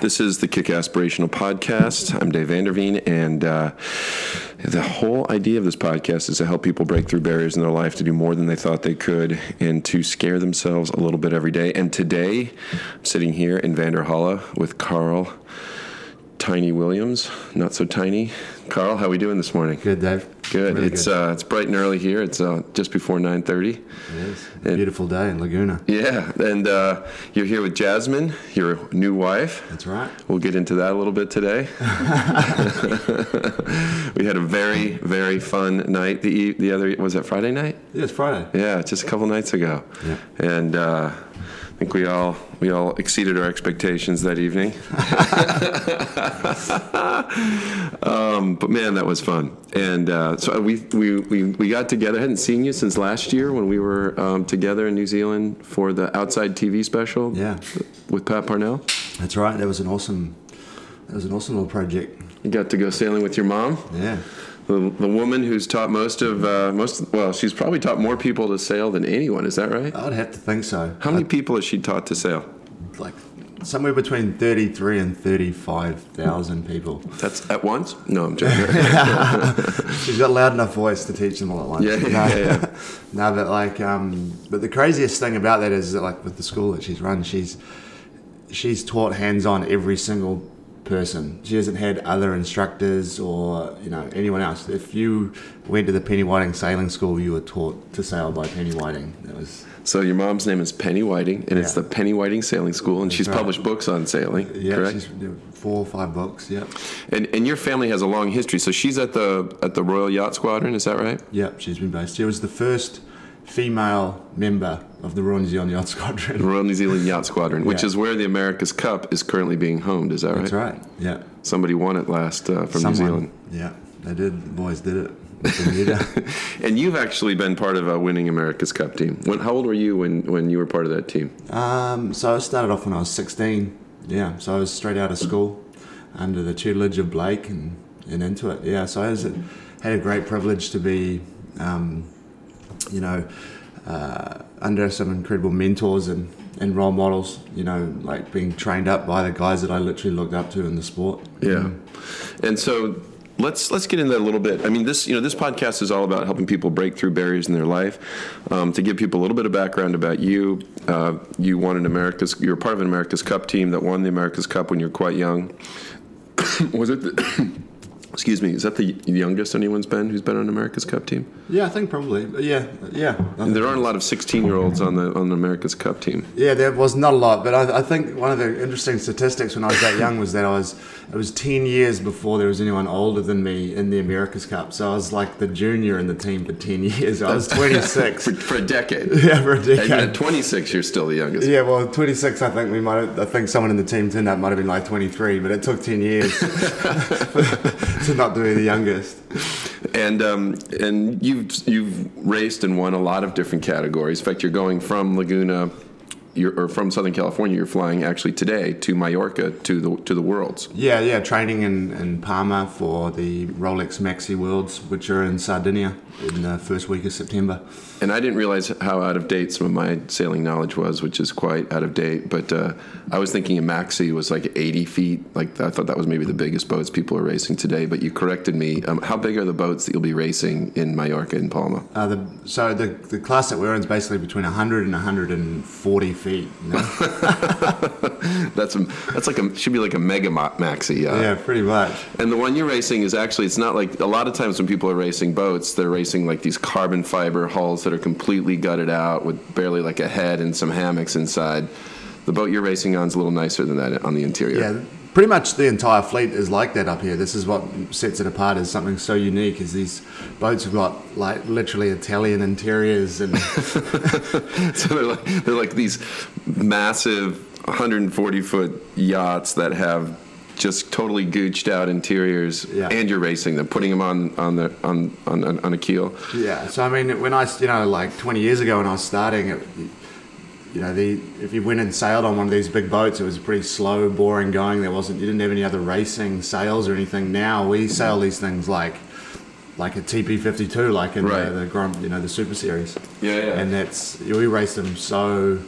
This is the Kick Aspirational Podcast. I'm Dave Vanderveen, and uh, the whole idea of this podcast is to help people break through barriers in their life to do more than they thought they could and to scare themselves a little bit every day. And today, I'm sitting here in Vanderhalla with Carl Tiny Williams, not so tiny. Carl, how are we doing this morning? Good, Dave. Good. Really it's good. Uh, it's bright and early here. It's uh, just before 9:30. It is. Beautiful day in Laguna. Yeah, and uh, you're here with Jasmine, your new wife. That's right. We'll get into that a little bit today. we had a very, very fun night. The the other was that Friday night? Yeah, it's Friday. Yeah, just a couple nights ago. Yeah. And uh, I think we all we all exceeded our expectations that evening. um, but man, that was fun. And uh, so we, we we we got together. I hadn't seen you since last year when we were um, together in New Zealand for the Outside TV special. Yeah. With Pat Parnell. That's right. That was an awesome. That was an awesome little project. You got to go sailing with your mom. Yeah. The, the woman who's taught most of uh, most well, she's probably taught more people to sail than anyone. Is that right? I'd have to think so. How many people has she taught to sail? Like somewhere between thirty-three and thirty-five thousand people. That's at once? No, I'm joking. She's got a loud enough voice to teach them all at once. Yeah, no, yeah, yeah. no, but like, um, but the craziest thing about that is that like with the school that she's run, she's she's taught hands-on every single person. She hasn't had other instructors or you know anyone else. If you went to the Penny Whiting Sailing School, you were taught to sail by Penny Whiting. That was so your mom's name is Penny Whiting, and it's the Penny Whiting Sailing School, and she's right. published books on sailing. yeah, correct? four or five books. Yep, And and your family has a long history. So she's at the at the Royal Yacht Squadron. Is that right? yep. She's been based. She was the first female member of the Royal New Zealand Yacht Squadron. Royal New Zealand Yacht Squadron, which Yeah. is where the America's Cup is currently being homed. Is that right? That's right. Yeah. Somebody won it last uh, from Someone- New Zealand. Yeah, they did. The boys did it. And you've actually been part of a winning America's Cup team. When, how old were you when, when you were part of that team? um, so I started off when I was 16. Yeah, so I was straight out of school under the tutelage of Blake and, and into it. Yeah, so I was, had a great privilege to be, um, you know, uh, under some incredible mentors and, and role models, you know, like being trained up by the guys that I literally looked up to in the sport. Yeah. And so let's let's get into that a little bit. I mean, this you know this podcast is all about helping people break through barriers in their life. Um, to give people a little bit of background about you, uh, you won an America's. You're part of an America's Cup team that won the America's Cup when you were quite young. Was it? The, excuse me. Is that the youngest anyone's been who's been on America's Cup team? Yeah, I think probably. Yeah, yeah. There aren't a lot of 16 year olds on the on the America's Cup team. Yeah, there was not a lot, but I, I think one of the interesting statistics when I was that young was that I was it was ten years before there was anyone older than me in the America's Cup. So I was like the junior in the team for ten years. I was twenty six. For, for a decade. yeah, for a And at decade. 26, you're still the youngest. Yeah, well, twenty six. I think we might. Have, I think someone in the team turned up might have been like twenty three, but it took ten years to not be the youngest. And um, and you've you've raced and won a lot of different categories. In fact, you're going from Laguna, you're, or from Southern California. You're flying actually today to Mallorca to the to the Worlds. Yeah, yeah, training in, in Palma for the Rolex Maxi Worlds, which are in Sardinia in the first week of September. And I didn't realize how out of date some of my sailing knowledge was, which is quite out of date. But uh, I was thinking a maxi was like 80 feet. Like I thought that was maybe the biggest boats people are racing today. But you corrected me. Um, how big are the boats that you'll be racing in Mallorca and Palma? Uh, the, so the, the class that we're in is basically between 100 and 140 feet. You know? That's a, that's like a should be like a mega ma- maxi. Uh, yeah, pretty much. And the one you're racing is actually, it's not like a lot of times when people are racing boats, they're racing like these carbon fiber hulls that are completely gutted out with barely like a head and some hammocks inside. The boat you're racing on is a little nicer than that on the interior. Yeah, pretty much the entire fleet is like that up here. This is what sets it apart as something so unique. Is these boats have got like literally Italian interiors and so they're like, they're like these massive 140 foot yachts that have just totally gooched out interiors, Yeah. and you're racing them, putting them on on the on on, on a keel. yeah. So I mean, when I you know like 20 years ago when I was starting, it, you know, the if you went and sailed on one of these big boats, it was pretty slow, boring going. There wasn't you didn't have any other racing sails or anything. Now we sail these things like like a TP52, like in Right. the, the you know the Super Series. Yeah, yeah. and that's we race them so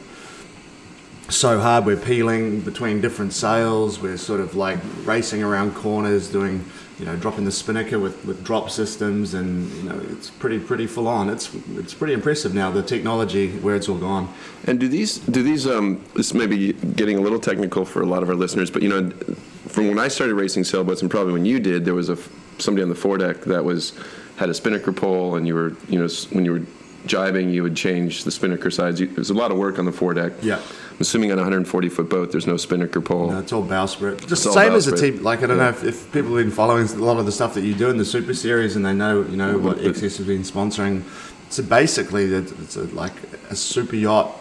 so hard. We're peeling between different sails. We're sort of like racing around corners, doing you know dropping the spinnaker with, with drop systems, and you know it's pretty pretty full on. It's it's pretty impressive now the technology where it's all gone. And do these do these um this may be getting a little technical for a lot of our listeners, but you know, from when I started racing sailboats and probably when you did, there was a somebody on the foredeck that was had a spinnaker pole, and you were you know when you were jibing, you would change the spinnaker sides. You, there's a lot of work on the foredeck. Yeah. I'm assuming on a 140 foot boat, there's no spinnaker pole. No, it's all bowsprit. Just all same as a team. Like I don't Yeah. know if, if people have been following a lot of the stuff that you do in the Super Series and they know you know what XS has been sponsoring. So basically, it's a, like a super yacht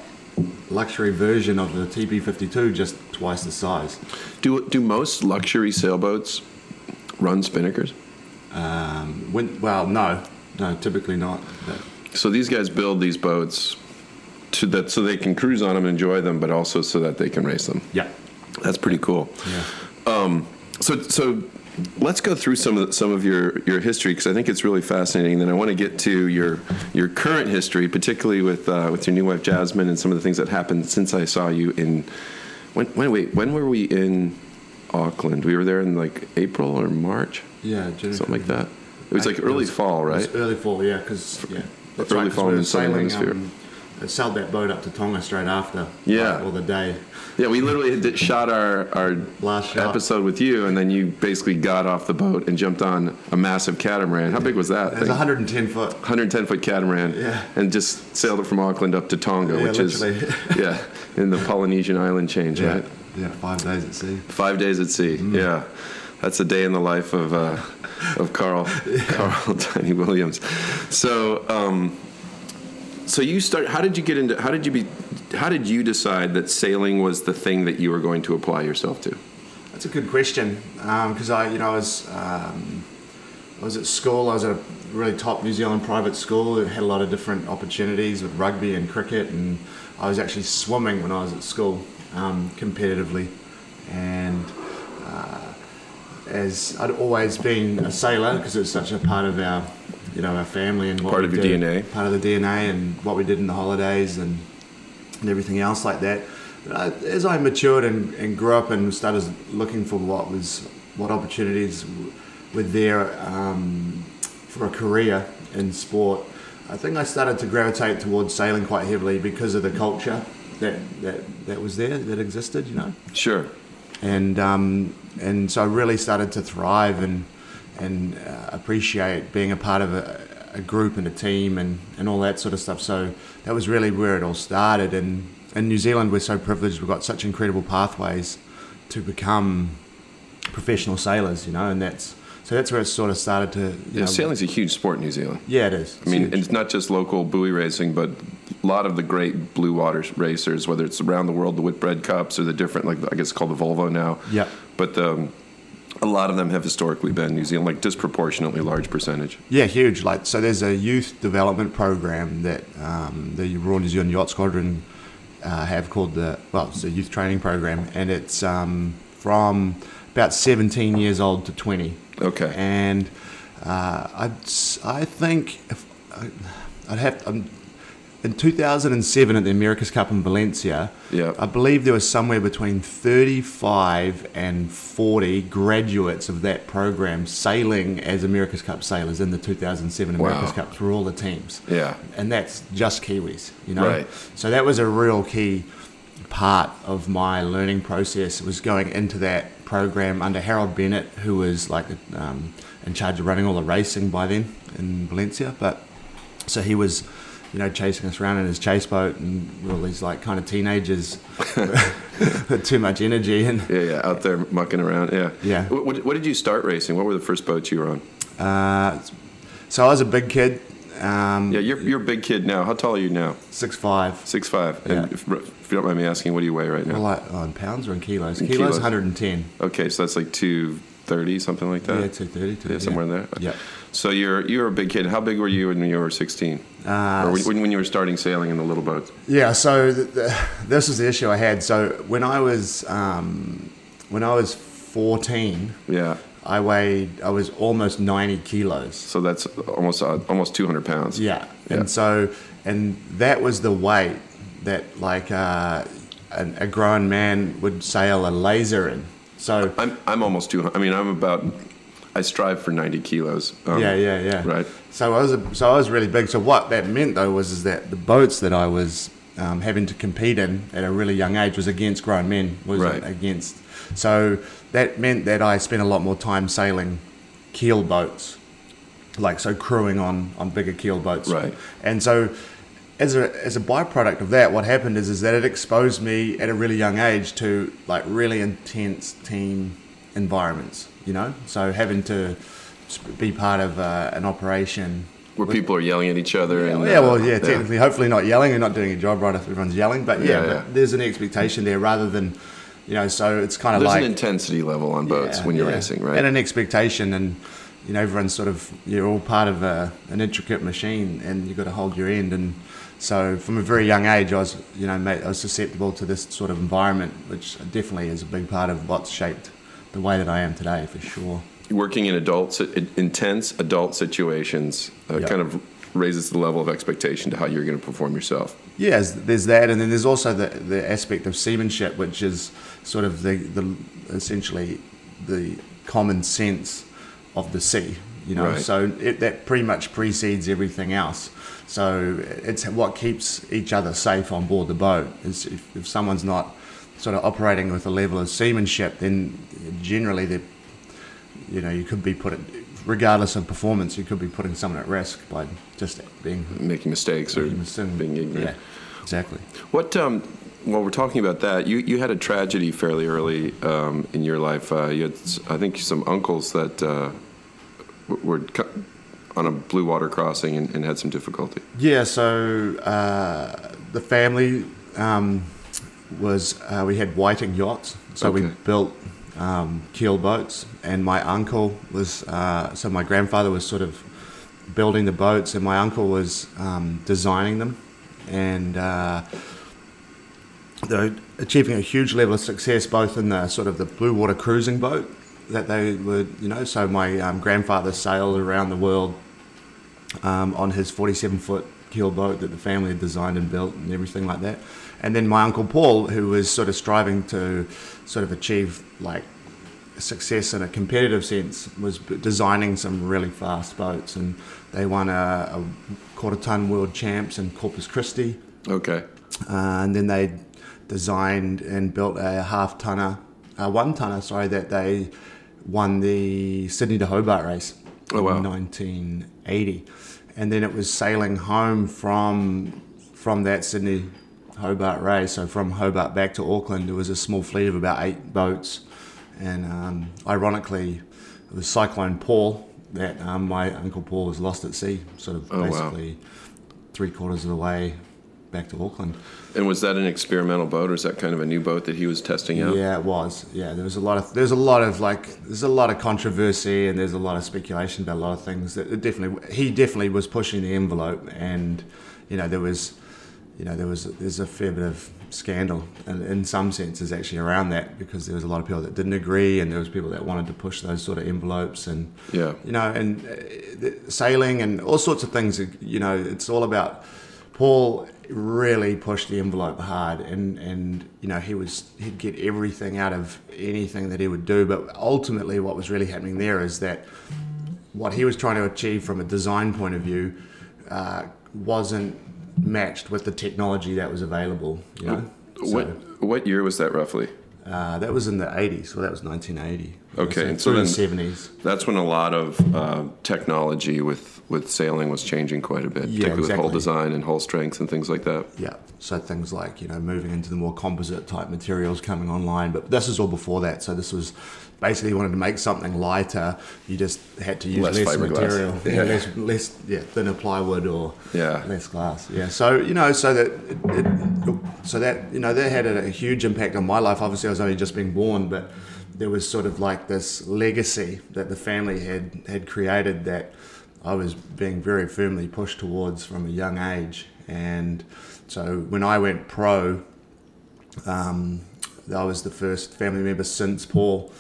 luxury version of the TP52, just twice the size. Do do most luxury sailboats run spinnakers? Um, when, well, no, no, typically not. But So these guys build these boats to that so they can cruise on them and enjoy them, but also so that they can race them. yeah, That's pretty cool. yeah. So so let's go through some of the, some of your your history because I think it's really fascinating. Then I want to get to your your current history, particularly with uh, with your new wife Jasmine and some of the things that happened since I saw you in. When, when wait when were we in Auckland? We were there in like April or March, Yeah, something like that. It was like early was- fall, it was right? early fall, yeah, because yeah, that's Early right, fall we in the Southern sailing, Hemisphere. Um, sailed that boat up to Tonga straight after. Yeah. like, or the day. Yeah, we literally did, shot our, our Last shot. episode with you, and then you basically got off the boat and jumped on a massive catamaran. How big was that? It was 110 foot. 110 foot catamaran, Yeah. and just sailed it from Auckland up to Tonga, Yeah, which is yeah, in the Polynesian island change, Yeah, right? yeah, five days at sea. Five days at sea. Mm. Yeah, that's a day in the life of uh, of Carl Carl Tiny Williams. So. Um, so you start. How did you get into? How did you be? How did you decide that sailing was the thing that you were going to apply yourself to? That's a good question because I, you know, I was um, I was at school. I was at a really top New Zealand private school. It had a lot of different opportunities with rugby and cricket, and I was actually swimming when I was at school um, competitively, and uh, as I'd always been a sailor because it's such a part of our, you know, our family and what Part of your did, DNA. part of the DNA, and what we did in the holidays and and everything else like that. But I, as I matured and, and grew up and started looking for what was what opportunities were there um, for a career in sport, I think I started to gravitate towards sailing quite heavily because of the culture that that, that was there that existed, you know Sure. and um, and so I really started to thrive and and uh, appreciate being a part of a, a group and a team and, and all that sort of stuff. So that was really where it all started. And in New Zealand, we're so privileged; we've got such incredible pathways to become professional sailors, you know, and that's so that's where it sort of started to. You Yeah, know, sailing's a huge sport in New Zealand. Yeah, it is. I mean, It's huge. it's not just local buoy racing, but a lot of the great blue water racers, whether it's around the world, the Whitbread Cups or the different, like I guess it's called the Volvo now. Yeah. But um, a lot of them have historically been New Zealand, like disproportionately large percentage. Yeah, huge. Like so, there's a youth development program that um, the Royal New Zealand Yacht Squadron uh, have called the well, it's a youth training program, and it's um, from about 17 years old to 20. Okay. And uh, I'd, s- I think if, I- I'd have um, in 2007 at the America's Cup in Valencia. Yeah. I believe there was somewhere between 35 and 40 graduates of that program sailing as America's Cup sailors in the 2007 America's Wow. Cup through all the teams. Yeah. And that's just Kiwis, you know? Right. So that was a real key part of my learning process was going into that program under Harold Bennett, who was like um, in charge of running all the racing by then in Valencia. But so he was, you know, chasing us around in his chase boat, and all these like kind of teenagers with too much energy. And Yeah, yeah, out there mucking around. Yeah. Yeah. What, what, what did you start racing? What were the first boats you were on? uh, so I was a big kid, um, Yeah, you're, you're a big kid now. How tall are you now? six five. Six five. And Yeah. if, if you don't mind me asking, what do you weigh right now? Well, like oh, in pounds or in kilos? In kilos, kilos. 110. Okay, so that's like two thirty, something like that. Yeah, 230. Yeah, somewhere in there. Yeah. So you're you're a big kid. How big were you when you were 16? Uh, or when, when you were starting sailing in the little boats? Yeah, so th th this is the issue I had. So when I was um, when I was 14, Yeah. I weighed I was almost 90 kilos. So that's almost uh, almost 200 pounds. Yeah, Yeah. and so and that was the weight that like uh, an, a grown man would sail a laser in. So I'm I'm almost two. I mean, I'm about. I strive for 90 kilos. Um, yeah, yeah, yeah. Right. So I was a, so I was really big. So what that meant though was is that the boats that I was um, having to compete in at a really young age was against grown men. Was Right. against. So that meant that I spent a lot more time sailing keel boats, like so crewing on on bigger keel boats. Right. And so. As a, as a byproduct of that, what happened is, is that it exposed me at a really young age to like really intense team environments, you know? So having to be part of uh, an operation Where people are yelling at each other. and yeah, well, uh, yeah, technically, hopefully not yelling and not doing a job right if everyone's yelling, but yeah, Yeah, but yeah. there's an expectation there rather than, you know, so it's kind of There's like an intensity level on boats Yeah, when you're yeah. racing, right? And an expectation, and you know, everyone's sort of you're all part of a, an intricate machine, and you've got to hold your end. And so, from a very young age, I was, you know, mate, I was susceptible to this sort of environment, which definitely is a big part of what's shaped the way that I am today, for sure. Working in adult, intense adult situations uh, Yeah. kind of raises the level of expectation to how you're going to perform yourself. Yes, there's that, and then there's also the, the aspect of seamanship, which is sort of the, the essentially the common sense of the sea. You know, Right. so it, that pretty much precedes everything else. So it's what keeps each other safe on board the boat. Is if, if someone's not sort of operating with a level of seamanship, then generally they, you know, you could be putting, regardless of performance, you could be putting someone at risk by just being Making mistakes or being ignorant. Yeah, exactly. What? Um, while we're talking about that, you, you had a tragedy fairly early um, in your life. Uh, you had, I think, some uncles that uh, were on a blue water crossing and, and had some difficulty. Yeah, so uh, the family um, was uh, we had whiting yachts, so we built um, keel boats, and my uncle was uh, so my grandfather was sort of building the boats, and my uncle was um, designing them, and uh, they're achieving a huge level of success both in the sort of the blue water cruising boat that they were, you know so my um, grandfather sailed around the world um, on his 47 foot keel boat that the family had designed and built and everything like that. And then my uncle Paul, who was sort of striving to sort of achieve like success in a competitive sense, was designing some really fast boats. And they won a, a quarter ton world champs in Corpus Christi. Okay. Uh, and then they designed and built a half tonner, a one tonner, sorry, that they won the Sydney to Hobart race Oh, wow. in 1980. And then it was sailing home from from that Sydney Hobart race. So from Hobart back to Auckland, there was a small fleet of about eight boats. And um, ironically, it was Cyclone Paul that um, my uncle Paul was lost at sea, sort of Oh, wow. basically three quarters of the way back to Auckland. And was that an experimental boat, or is that kind of a new boat that he was testing out? Yeah, it was. Yeah, there was a lot of there's a lot of like there's a lot of controversy and there's a lot of speculation about a lot of things. That it definitely he definitely was pushing the envelope, and you know there was, you know there was there's a fair bit of scandal in, in some senses actually around that because there was a lot of people that didn't agree and there was people that wanted to push those sort of envelopes and Yeah. you know and uh, sailing and all sorts of things. You know, it's all about Paul really pushed the envelope hard and and you know he was he'd get everything out of anything that he would do. But ultimately what was really happening there is that what he was trying to achieve from a design point of view uh, wasn't matched with the technology that was available you know? What what year was that roughly? uh, that was in the 80s well that was 1980 Okay, and so then- the 70s That's when a lot of uh, technology with, with sailing was changing quite a bit, Yeah, particularly with hull design and hull strength and things like that. Yeah. So things like, you know, moving into the more composite type materials coming online. But this is all before that. So this was basically you wanted to make something lighter. You just had to use Less less, material. Yeah. less, less, yeah, thinner plywood or Yeah. less glass. Yeah. So, you know, so that, it, it, so that, you know, that had a, a huge impact on my life. Obviously, I was only just being born, but there was sort of like this legacy that the family had, had created that I was being very firmly pushed towards from a young age. And so when I went pro, um, I was the first family member since Paul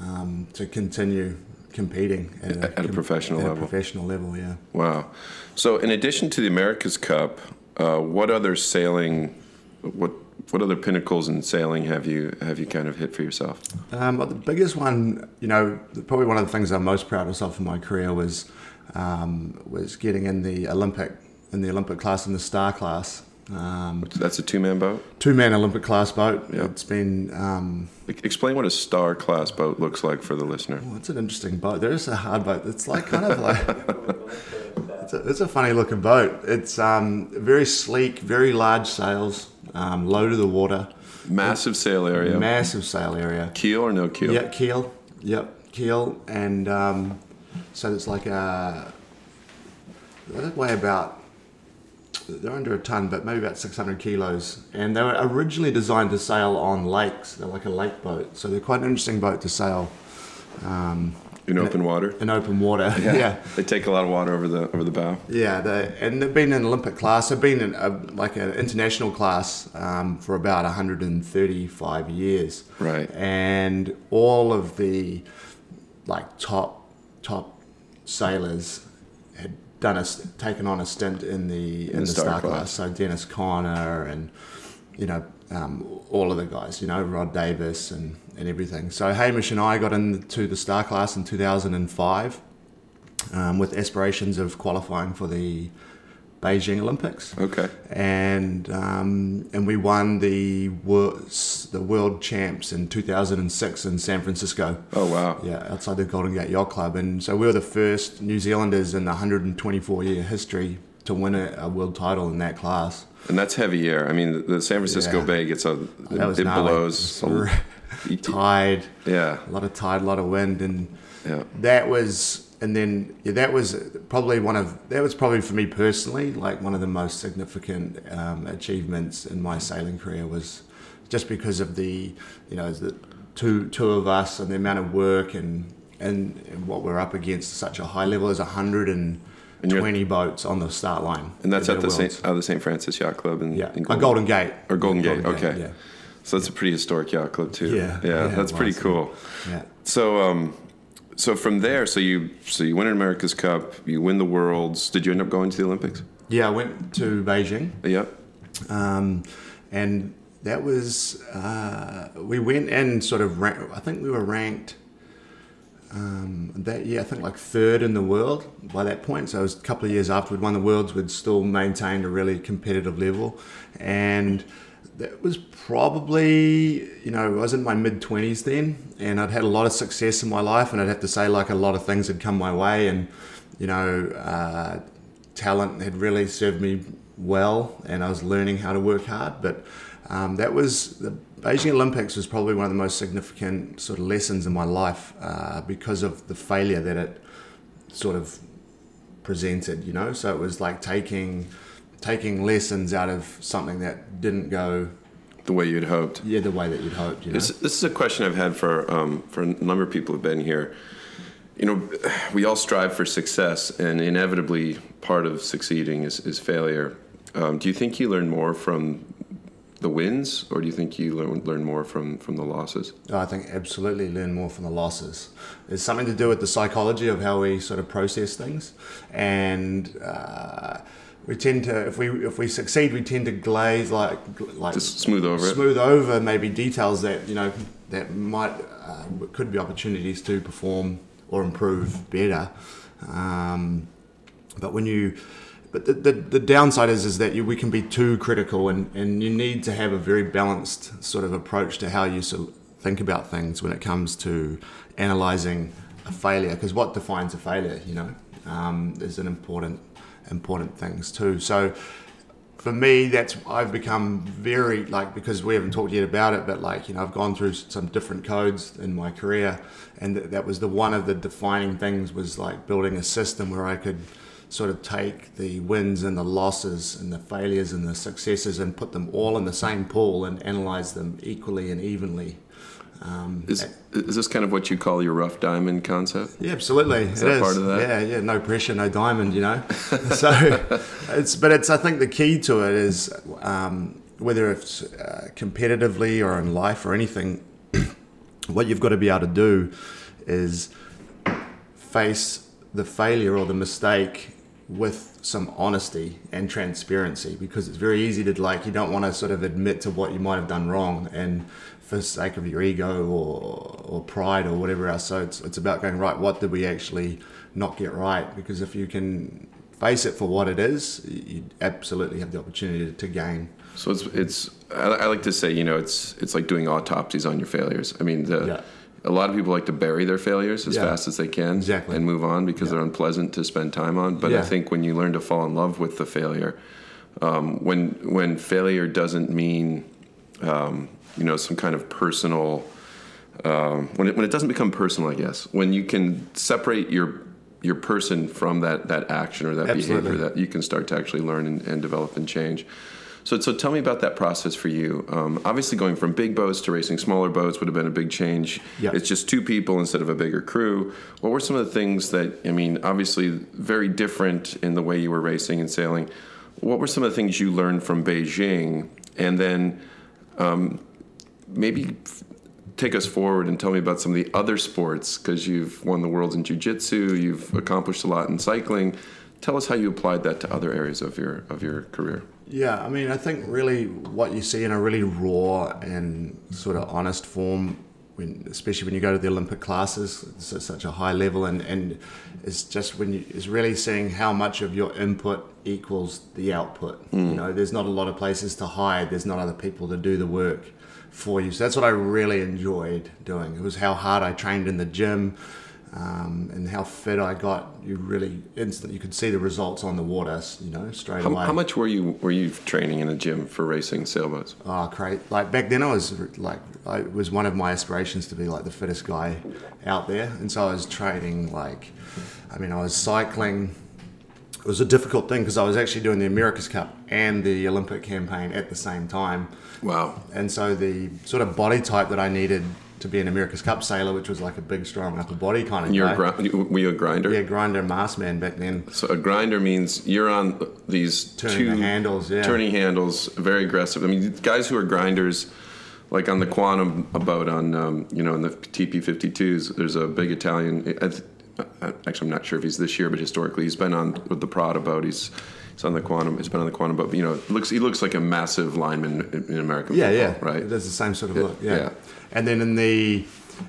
um, to continue competing at At a professional at level. A professional level, yeah. Wow. So, in addition to the America's Cup, uh, what other sailing, what what other pinnacles in sailing have you have you kind of hit for yourself? Um, but the biggest one, you know, probably one of the things I'm most proud of in my career was um, was getting in the Olympic in the Olympic class in the star class. Um, That's a two man boat. Two man Olympic class boat. Yep. It's been. Um, Explain what a star class boat looks like for the listener. well, it's an interesting boat. There is a hard boat. It's like kind of like. It's a, it's a funny looking boat. It's um, very sleek, very large sails, um, low to the water, Massive sail area. massive sail area. keel or no keel? Yeah, keel. Yep, keel, and um, so it's like a. They weigh about. They're under a ton, but maybe about 600 kilos. And they were originally designed to sail on lakes. They're like a lake boat, so they're quite an interesting boat to sail um, In open water. in open water. yeah. They take a lot of water over the over the bow. Yeah, they, and they've been in Olympic class. They've been in a, like an international class um, for about 135 years. Right. And all of the like top top sailors had done a taken on a stint in the in, the, star, class. So Dennis Conner and you know um, all of the guys. You know Rod Davis and and everything. So Hamish and I got into the star class in 2005 um, with aspirations of qualifying for the Beijing Olympics, Okay. and um, and we won the world the world champs in 2006 in San Francisco. Oh wow. Yeah, outside the Golden Gate Yacht Club, and so we were the first New Zealanders in the 124 year history to win a, a world title in that class. And that's heavy air. I mean, the, San Francisco Yeah. Bay gets a it gnarly. blows. It was a- Tide, yeah. a lot of tide, a lot of wind, and Yeah. that was and then yeah, that was probably one of that was probably for me personally like one of the most significant um, achievements in my sailing career was just because of the you know the two two of us and the amount of work and and, and what we're up against such a high level there's 120 boats on the start line And that's at the. St. Uh, the St. Francis Yacht Club in, yeah in a Golden Gate or Golden Gate. okay. yeah So that's a pretty historic yacht club too. Yeah. Yeah. Yeah, that's pretty cool. yeah So um, so from there, so you so you win an America's Cup, you win the Worlds. Did you end up going to the Olympics? yeah I went to Beijing Yeah. um, and that was uh, we went and sort of rank, I think we were ranked um, that year I think like third in the world by that point so it was a couple of years after we'd won the worlds we'd still maintained a really competitive level and that was probably you know I was in my mid 20s then and I'd had a lot of success in my life and I'd have to say like a lot of things had come my way and you know uh, talent had really served me well and I was learning how to work hard but um, that was the Beijing Olympics was probably one of the most significant sort of lessons in my life uh, because of the failure that it sort of presented you know? So it was like taking taking lessons out of something that didn't go The way you'd hoped. yeah the way that you'd hoped you know This, this is a question I've had for um, for a number of people who've been here. You know, we all strive for success, and inevitably, part of succeeding is, is failure. Um, do you think you learn more from the wins, or do you think you learn, learn more from, from the losses? I think absolutely learn more from the losses. It's something to do with the psychology of how we sort of process things, and uh, we tend to, if we if we succeed, we tend to glaze like like Just smooth over it. smooth over maybe details that you know that might uh, could be opportunities to perform or improve better. Um, but when you but the, the, the downside is is that you, we can be too critical and, and you need to have a very balanced sort of approach to how you think about things when it comes to analyzing a failure because what defines a failure you know um, is an important important things too so for me, that's I've become very like because we haven't talked yet about it, but like you know I've gone through some different codes in my career, and th- that was the one of the defining things was like building a system where I could sort of take the wins and the losses and the failures and the successes and put them all in the same pool and analyze them equally and evenly. Um, Is, is this kind of what you call your rough diamond concept? yeah, absolutely. Is that part of that? Yeah, yeah. No pressure, no diamond. You know. so it's, but it's. I think the key to it is um, whether it's uh, competitively or in life or anything. what you've got to be able to do is face the failure or the mistake with some honesty and transparency because it's very easy to like you don't want to sort of admit to what you might have done wrong and for sake of your ego or or pride or whatever else so it's it's about going right what did we actually not get right because if you can face it for what it is you absolutely have the opportunity to, gain So it's it's I, I like to say you know it's it's like doing autopsies on your failures. I mean the. Yeah. A lot of people like to bury their failures as Yeah. fast as they can Exactly. and move on because Yeah. they're unpleasant to spend time on. But I think when you learn to fall in love with the failure, um, when when failure doesn't mean um, you know some kind of personal um, when it, when it doesn't become personal, I guess when you can separate your your person from that that action or that Absolutely. behavior, that you can start to actually learn and, and develop and change. So, so tell me about that process for you. Um, obviously, going from big boats to racing smaller boats would have been a big change. Yeah. It's just two people instead of a bigger crew. What were some of the things that I mean? Obviously, very different in the way you were racing and sailing. What were some of the things you learned from Beijing, and then um, maybe take us forward and tell me about some of the other sports because you've won the worlds in jiu-jitsu, you've accomplished a lot in cycling. Tell us how you applied that to other areas of your of your career. Yeah, I mean, I think really what you see in a really raw and sort of honest form, when, especially when you go to the Olympic classes, it's at such a high level, and, and it's just when you is really seeing how much of your input equals the output. You hmm. know, there's not a lot of places to hide. There's not other people to do the work for you. So that's what I really enjoyed doing. It was how hard I trained in the gym. Um, and how fit I got, you really instantly you could see the results on the water, you know, straight How, away. how much were you were you training in a gym for racing sailboats? Oh, great! Like back then, I was like, I it was one of my aspirations to be like the fittest guy out there, and so I was training like, I mean, I was cycling. It was a difficult thing because I was actually doing the America's Cup and the Olympic campaign at the same time, Wow. and so the sort of body type that I needed to be an America's Cup sailor, which was like a big, strong upper body kind of You're guy. a you- were you a grinder? yeah, grinder mass man back then. So a grinder means you're on these Turning two the handles, yeah. turning handles, very aggressive. I mean, guys who are grinders, like on the quantum boat on, um, you know, in the TP52s, there's a big Italian. I th- I- actually, I'm not sure if he's this year, but historically, he's been on with the Prada boat. He's he's on the quantum. He's been on the quantum. But, you know, looks he looks like a massive lineman in, in American Yeah, yeah, football, right? It does the same sort of look. Yeah. yeah. And then in the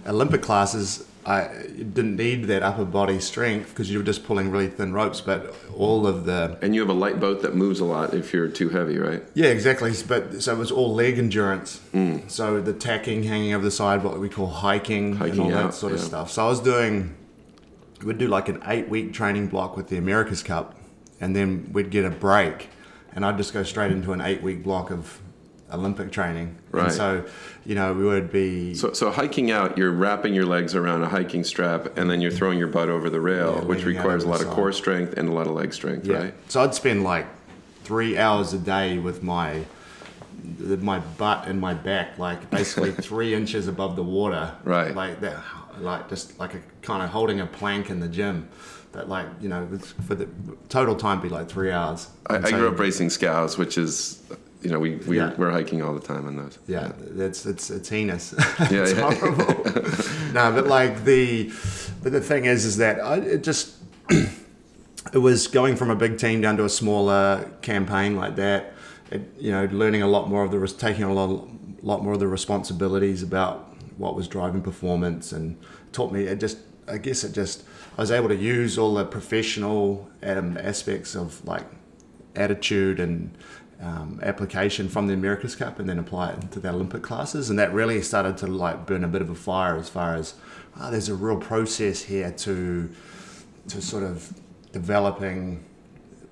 Olympic classes, I didn't need that upper body strength because you were just pulling really thin ropes. But all of the And you have a light boat that moves a lot if you're too heavy, right? yeah, exactly. But so it was all leg endurance. Mm. So the tacking, hanging over the side, what we call hiking, and Hiking all that out, sort of stuff. So I was doing, we'd do like an eight week training block with the America's Cup, and then we'd get a break, and I'd just go straight into an eight week block of Olympic training. Right. And so, you know, we would be So, so hiking out, you're wrapping your legs around a hiking strap, and then you're throwing your butt over the rail, Yeah, which requires a lot of core strength and a lot of leg strength, Yeah. right? So I'd spend like three hours a day with my my butt and my back, like basically three inches above the water. Right. Like that, like just like a kind of holding a plank in the gym. That like you know for the total time be like three hours. I, I so- grew up racing scows, which is, you know, we, we Yeah. we're hiking all the time on those. Yeah, it's it's it's heinous. Yeah, it's yeah. horrible. no, but like the but the thing is, is that I, it just it was going from a big team down to a smaller campaign like that. It, you know, learning a lot more of the taking a lot lot more of the responsibilities about what was driving performance and taught me. It just I guess it just I was able to use all the professional um, aspects of like attitude and um, application from the America's Cup and then apply it into the Olympic classes. And that really started to like burn a bit of a fire as far as, oh, there's a real process here to, to sort of developing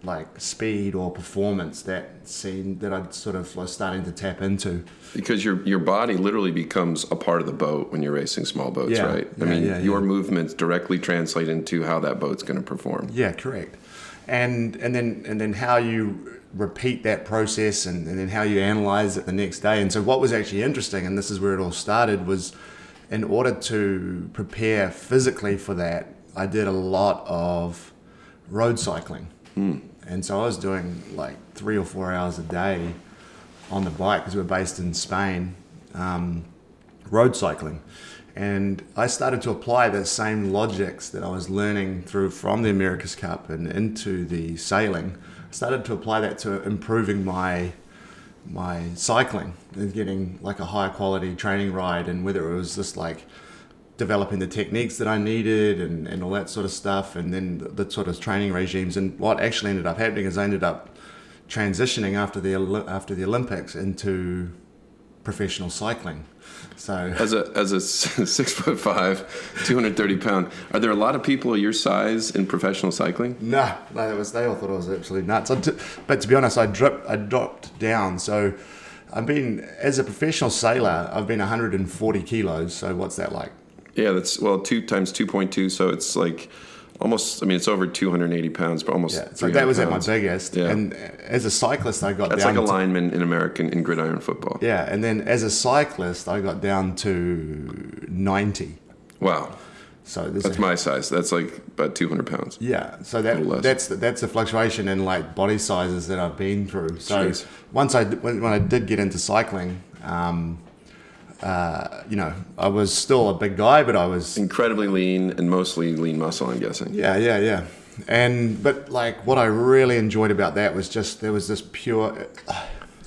like speed or performance that seemed that I'd sort of was starting to tap into. Because your your body literally becomes a part of the boat when you're racing small boats, Yeah, right? I yeah, mean, yeah, your movements directly translate into how that boat's going to perform. Yeah, correct. And and then and then how you repeat that process and, and then how you analyze it the next day. And so what was actually interesting, and this is where it all started, was in order to prepare physically for that, I did a lot of road cycling. Hmm. And so I was doing like three or four hours a day on the bike because we we're based in Spain. Um, road cycling. And I started to apply the same logics that I was learning through from the America's Cup and into the sailing. I started to apply that to improving my my cycling and getting like a higher quality training ride and whether it was just like developing the techniques that I needed and, and all that sort of stuff and then the, the sort of training regimes and what actually ended up happening is I ended up transitioning after the after the Olympics into professional cycling. So as a as a six foot five, two hundred thirty pound, are there a lot of people your size in professional cycling? No, no, it was they all thought I was absolutely nuts. but to be honest, I dropped I dropped down. So I've been as a professional sailor, I've been 140 kilos. So what's that like? Yeah, that's well two times two point two. So it's like almost. I mean, it's over 280 pounds, but almost. Yeah, so that was pounds. at my biggest. Yeah. And as a cyclist, I got That's down like a lineman in American in gridiron football. Yeah, and then as a cyclist, I got down to 90. Wow. So that's a, my size. That's like about 200 pounds. Yeah. So that that's that's the fluctuation in like body sizes that I've been through. So Jeez. once I when, when I did get into cycling. Um, uh, you know, I was still a big guy, but I was incredibly lean and mostly lean muscle. I'm guessing. Yeah, yeah, yeah. And but like what I really enjoyed about that was just there was this pure.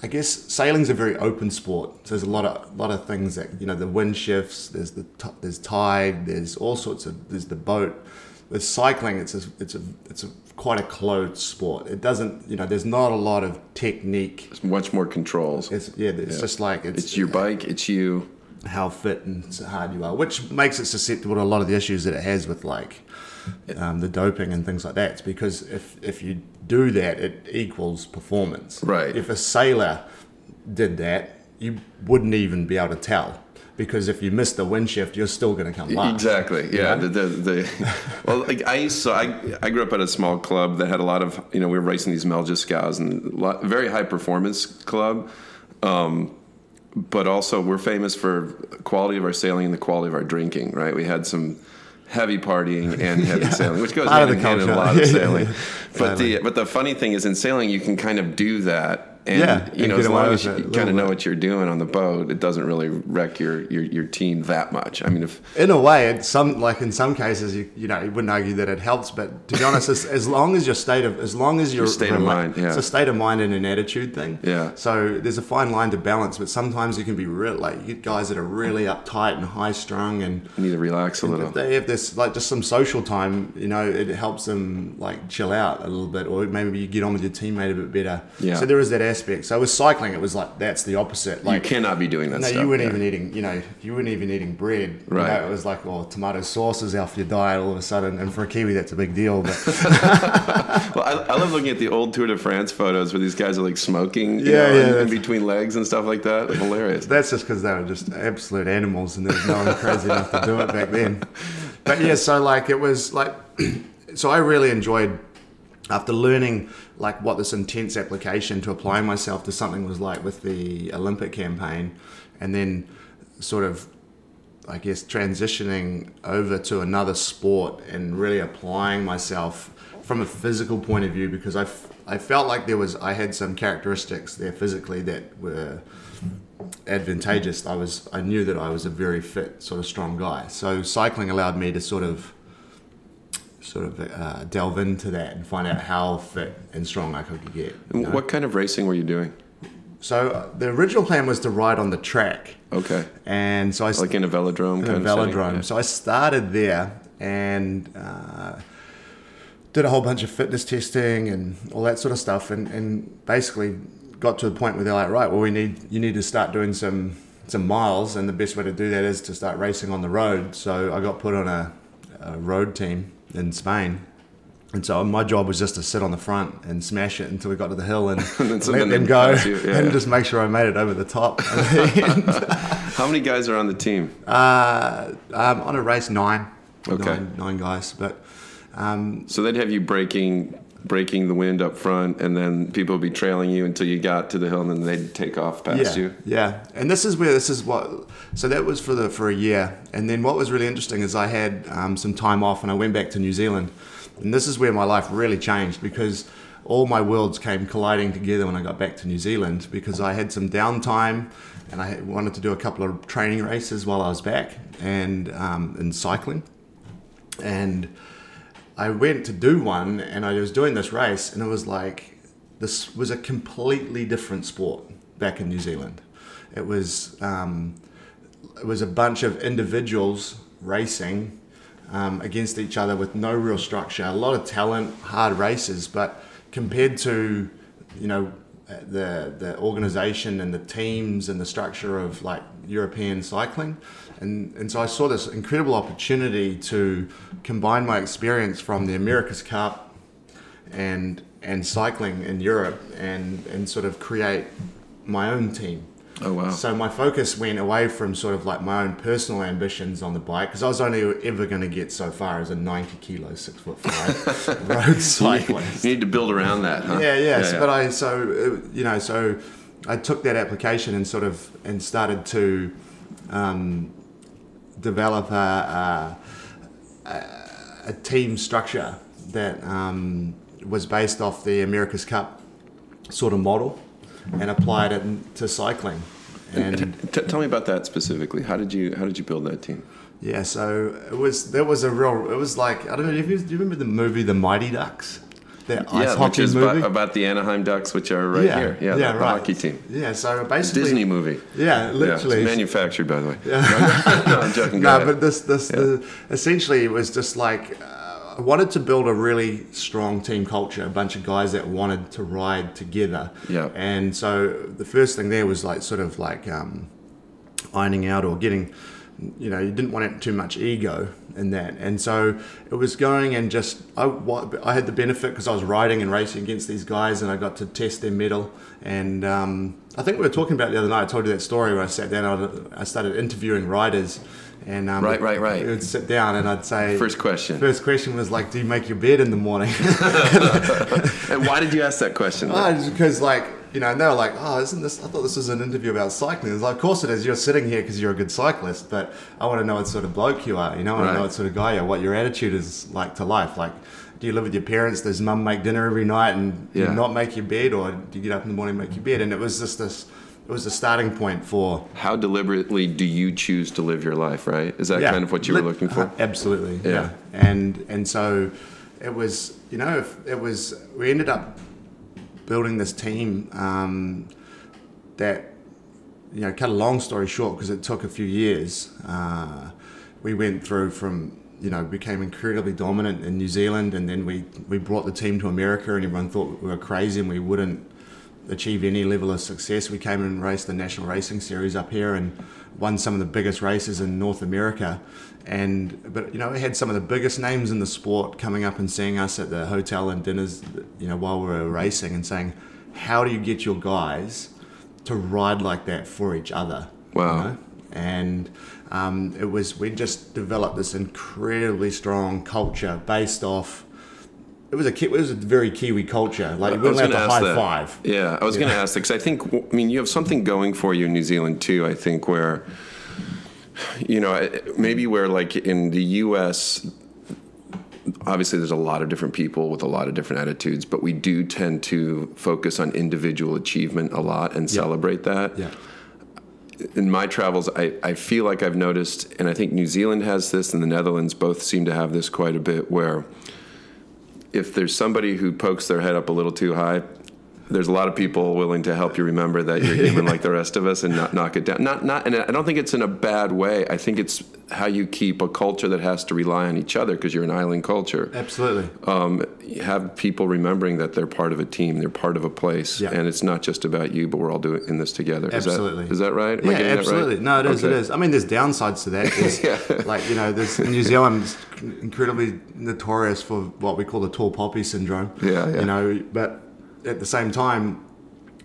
I guess sailing's a very open sport. So there's a lot of lot of things that you know the wind shifts. There's the there's tide. There's all sorts of there's the boat. With cycling, it's a it's a it's a quite a closed sport. It doesn't, you know, there's not a lot of technique. There's much more controls. It's yeah, it's yeah. just like it's, it's your bike, it's you. How fit and hard you are, which makes it susceptible to a lot of the issues that it has with like um, the doping and things like that. It's because if if you do that, it equals performance. Right. If a sailor did that, you wouldn't even be able to tell because if you miss the wind shift, you're still going to come last. Exactly. Yeah. The, the, the, well, like I so I I grew up at a small club that had a lot of you know we were racing these Melges and a lot, very high performance club. Um, but also we're famous for quality of our sailing and the quality of our drinking. Right. We had some heavy partying and heavy yeah. sailing, which goes hand in hand in a lot of sailing. but the but the funny thing is in sailing you can kind of do that and yeah, you know, as long as you kind of know what you're doing on the boat, it doesn't really wreck your, your, your team that much. I mean, if in a way, it's some like in some cases, you you know, you wouldn't argue that it helps, but to be honest, as, as long as your state of as long as your state of mind, yeah, it's a state of mind and an attitude thing. Yeah. So there's a fine line to balance, but sometimes you can be real like you guys that are really uptight and high strung and need to relax a little. If they have this like just some social time, you know, it helps them like chill out a little bit, or maybe you get on with your teammate a bit better. Yeah. So there is that aspect. So with cycling cycling, it was like that's the opposite. Like you cannot be doing that. No, stuff, you weren't yeah. even eating. You know, you weren't even eating bread. Right. You know, it was like, oh, tomato sauce is off your diet all of a sudden, and for a Kiwi, that's a big deal. But well, I, I, love looking at the old Tour de France photos where these guys are like smoking, yeah, know, yeah, in, in, between legs and stuff like that. Hilarious. That's just because they were just absolute animals, and there was no one crazy enough to do it back then. But yeah, so like it was like, so I really enjoyed after learning like what this intense application to apply myself to something was like with the Olympic campaign, and then sort of, I guess, transitioning over to another sport and really applying myself from a physical point of view because I, f- I felt like there was I had some characteristics there physically that were advantageous. I was I knew that I was a very fit, sort of strong guy. So cycling allowed me to sort of sort of uh, delve into that and find out how fit and strong I could get. know? What kind of racing were you doing? So uh, the original plan was to ride on the track. Okay. And so I like in a velodrome. In a velodrome. Yeah. So I started there and uh, did a whole bunch of fitness testing and all that sort of stuff, and, and basically got to the point where they're like, right, well, we need you need to start doing some some miles, and the best way to do that is to start racing on the road. So I got put on a, a road team in Spain. And so my job was just to sit on the front and smash it until we got to the hill and, and let them go yeah. and just make sure I made it over the top. How many guys are on the team? Uh, um, on a race, nine. Okay. Nine, nine guys. But um, so they'd have you breaking breaking the wind up front, and then people would be trailing you until you got to the hill, and then they'd take off past yeah, you. Yeah, and this is where this is what. So that was for the for a year, and then what was really interesting is I had um, some time off, and I went back to New Zealand, and this is where my life really changed because all my worlds came colliding together when I got back to New Zealand because I had some downtime and I wanted to do a couple of training races while I was back and um, in cycling. And I went to do one and I was doing this race and it was like this was a completely different sport back in New Zealand. It was um, it was a bunch of individuals racing um, against each other with no real structure. A lot of talent, hard races, but compared to you know the the organization and the teams and the structure of like European cycling, and and so I saw this incredible opportunity to combine my experience from the America's Cup and and cycling in Europe and and sort of create my own team Oh wow! so my focus went away from sort of like my own personal ambitions on the bike because I was only ever going to get so far as a 90 kilo, six foot five road cyclist. you need to build around that, huh? Yeah, yes, but I so uh, you know so I took that application and sort of and started to um, develop a, a, a team structure that um, was based off the America's Cup sort of model and applied it to cycling. And T- tell me about that specifically. How did you how did you build that team? yeah, so it was there was a real it was like I don't know if you, do you remember the movie The Mighty Ducks, that ice yeah, which is movie. about, about the Anaheim Ducks, which are right yeah, here. Yeah, the, the hockey team. Yeah, so basically Disney movie. Yeah, Yeah, literally. it's manufactured, by the way. no, I'm joking. No, ahead. but this, this, the, essentially, it was just like uh, I wanted to build a really strong team culture, a bunch of guys that wanted to ride together. Yeah. And so the first thing there was like sort of like um, ironing out or getting, you know, you didn't want it too much ego in that. And so it was going and just I, I had the benefit because I was riding and racing against these guys, and I got to test their mettle. And um, I think we were talking about the other night. I told you that story where I sat down. I, I started interviewing riders. And um, Right, right, right. We would sit down and I'd say First question. First question was like, "Do you make your bed in the morning?" And why did you ask that question? Well, because like you know, and they were like, "Oh, isn't this? I thought this was an interview about cycling." It's like, "Of course it is. You're sitting here because you're a good cyclist, but I want to know what sort of bloke you are. You know, I want to know what sort of guy you are, what your attitude is like to life. Like, do you live with your parents? Does mum make dinner every night and Yeah. you not make your bed, or do you get up in the morning and make your bed?" And it was just this. It was the starting point for How deliberately do you choose to live your life? Right? Is that Yeah. kind of what you were looking for? uh, absolutely. Yeah. Yeah. And and so it was, you know, if it was we ended up building this team um, that you know, cut a long story short because it took a few years. Uh, we went through from you know became incredibly dominant in New Zealand, and then we we brought the team to America, and everyone thought we were crazy and we wouldn't achieve any level of success. We came and raced the National Racing Series up here and won some of the biggest races in North America. And but you know, we had some of the biggest names in the sport coming up and seeing us at the hotel and dinners, you know, while we were racing and saying, "How do you get your guys to ride like that for each other?" you Wow. know? And um, it was we just developed this incredibly strong culture based off. It was a Ki- it was a very Kiwi culture. Like we you was weren't allowed gonna to high that. five. Yeah, I was going to ask because I think, I mean, you have something going for you in New Zealand too. I think where, you know, maybe where like in the U.S. Obviously, there's a lot of different people with a lot of different attitudes, but we do tend to focus on individual achievement a lot and celebrate that. Yeah. in my travels, I, I feel like I've noticed, and I think New Zealand has this, and the Netherlands both seem to have this quite a bit, where if there's somebody who pokes their head up a little too high, there's a lot of people willing to help you remember that you're human like the rest of us and not knock it down. Not not, and I don't think it's in a bad way. I think it's how you keep a culture that has to rely on each other because you're an island culture Absolutely. um, have people remembering that they're part of a team, they're part of a place, Yeah. and it's not just about you, but we're all doing in this together. Is Absolutely. that, is that right? Am Yeah, that right? absolutely. No, it is. It Okay. is. I mean, there's downsides to that. There's, Like you know, there's New Zealand's incredibly notorious for what we call the tall poppy syndrome. Yeah, yeah. You know, but at the same time,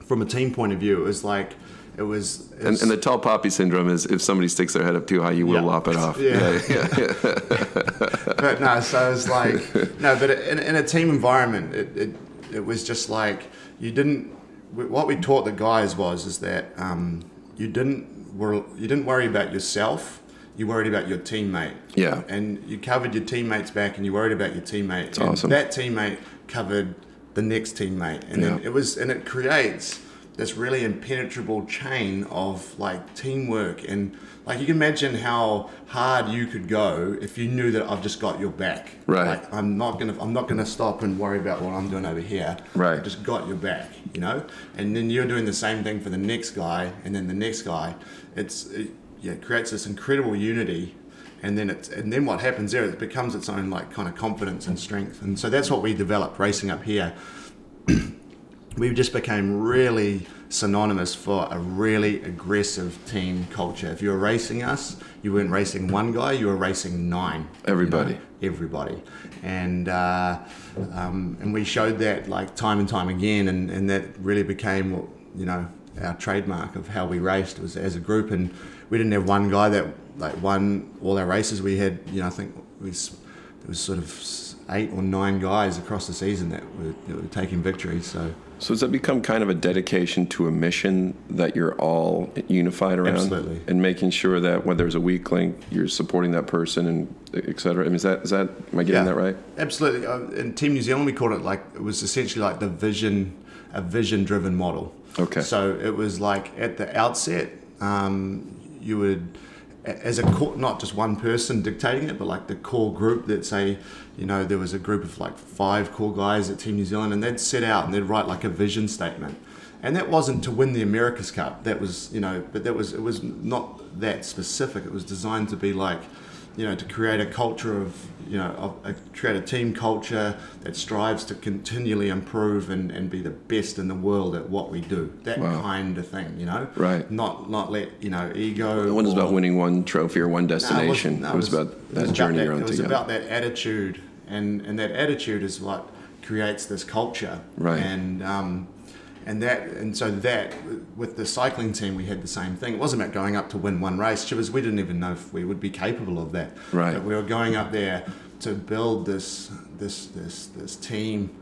from a team point of view, it was like it was. it And, was- and the tall poppy syndrome is if somebody sticks their head up too high, you will Yeah. lop it off. Yeah. yeah, yeah. but no, so it's like no, but in, in a team environment, it, it it was just like you didn't. What we taught the guys was is that um, you didn't wor- you didn't worry about yourself. You worried about your teammate. Yeah. And you covered your teammates back, and you worried about your teammate. and awesome. That teammate covered the next teammate, and then it was, and it creates this really impenetrable chain of like teamwork and like you can imagine how hard you could go if you knew that I've just got your back. Right. Like I'm not gonna I'm not gonna stop and worry about what I'm doing over here. Right. I've just got your back, you know. And then you're doing the same thing for the next guy, and then the next guy. It's it, yeah, it creates this incredible unity. And then it's and then what happens there? It becomes its own like kind of confidence and strength, and so that's what we developed racing up here we just became really synonymous for a really aggressive team culture. If you were racing us, you weren't racing one guy, you were racing nine. you know, Everybody. everybody. And uh, um, and we showed that like time and time again, and, and that really became what you know our trademark of how we raced was as a group. And we didn't have one guy that like won all our races. We had you know I think it was there was sort of eight or nine guys across the season that were, that were taking victories. So. So has that become kind of a dedication to a mission that you're all unified around? Absolutely. And making sure that when there's a weak link, you're supporting that person and et cetera. I mean, is that, is that, am I getting that right? Absolutely. Uh, in Team New Zealand, we called it like it was essentially like the vision, a vision-driven model. Okay. So it was like at the outset, um, you would, as a core, not just one person dictating it, but like the core group that say, you know, there was a group of like five core guys at Team New Zealand, and they'd set out and they'd write like a vision statement. And that wasn't to win the America's Cup. That was, you know, but that was it was not that specific. It was designed to be like, you know, to create a culture of, you know, of a, create a team culture that strives to continually improve and, and be the best in the world at what we do. That Wow. kind of thing, you know. Right. Not not let you know ego. It wasn't about winning one trophy or one no, it destination. wasn't- no, it was about that was journey about It was together. about that attitude, and and that attitude is what creates this culture. Right. And um, and that and so that with the cycling team we had the same thing. It wasn't about going up to win one race. Chivers, we didn't even know if we would be capable of that. Right. But we were going up there to build this this this this team.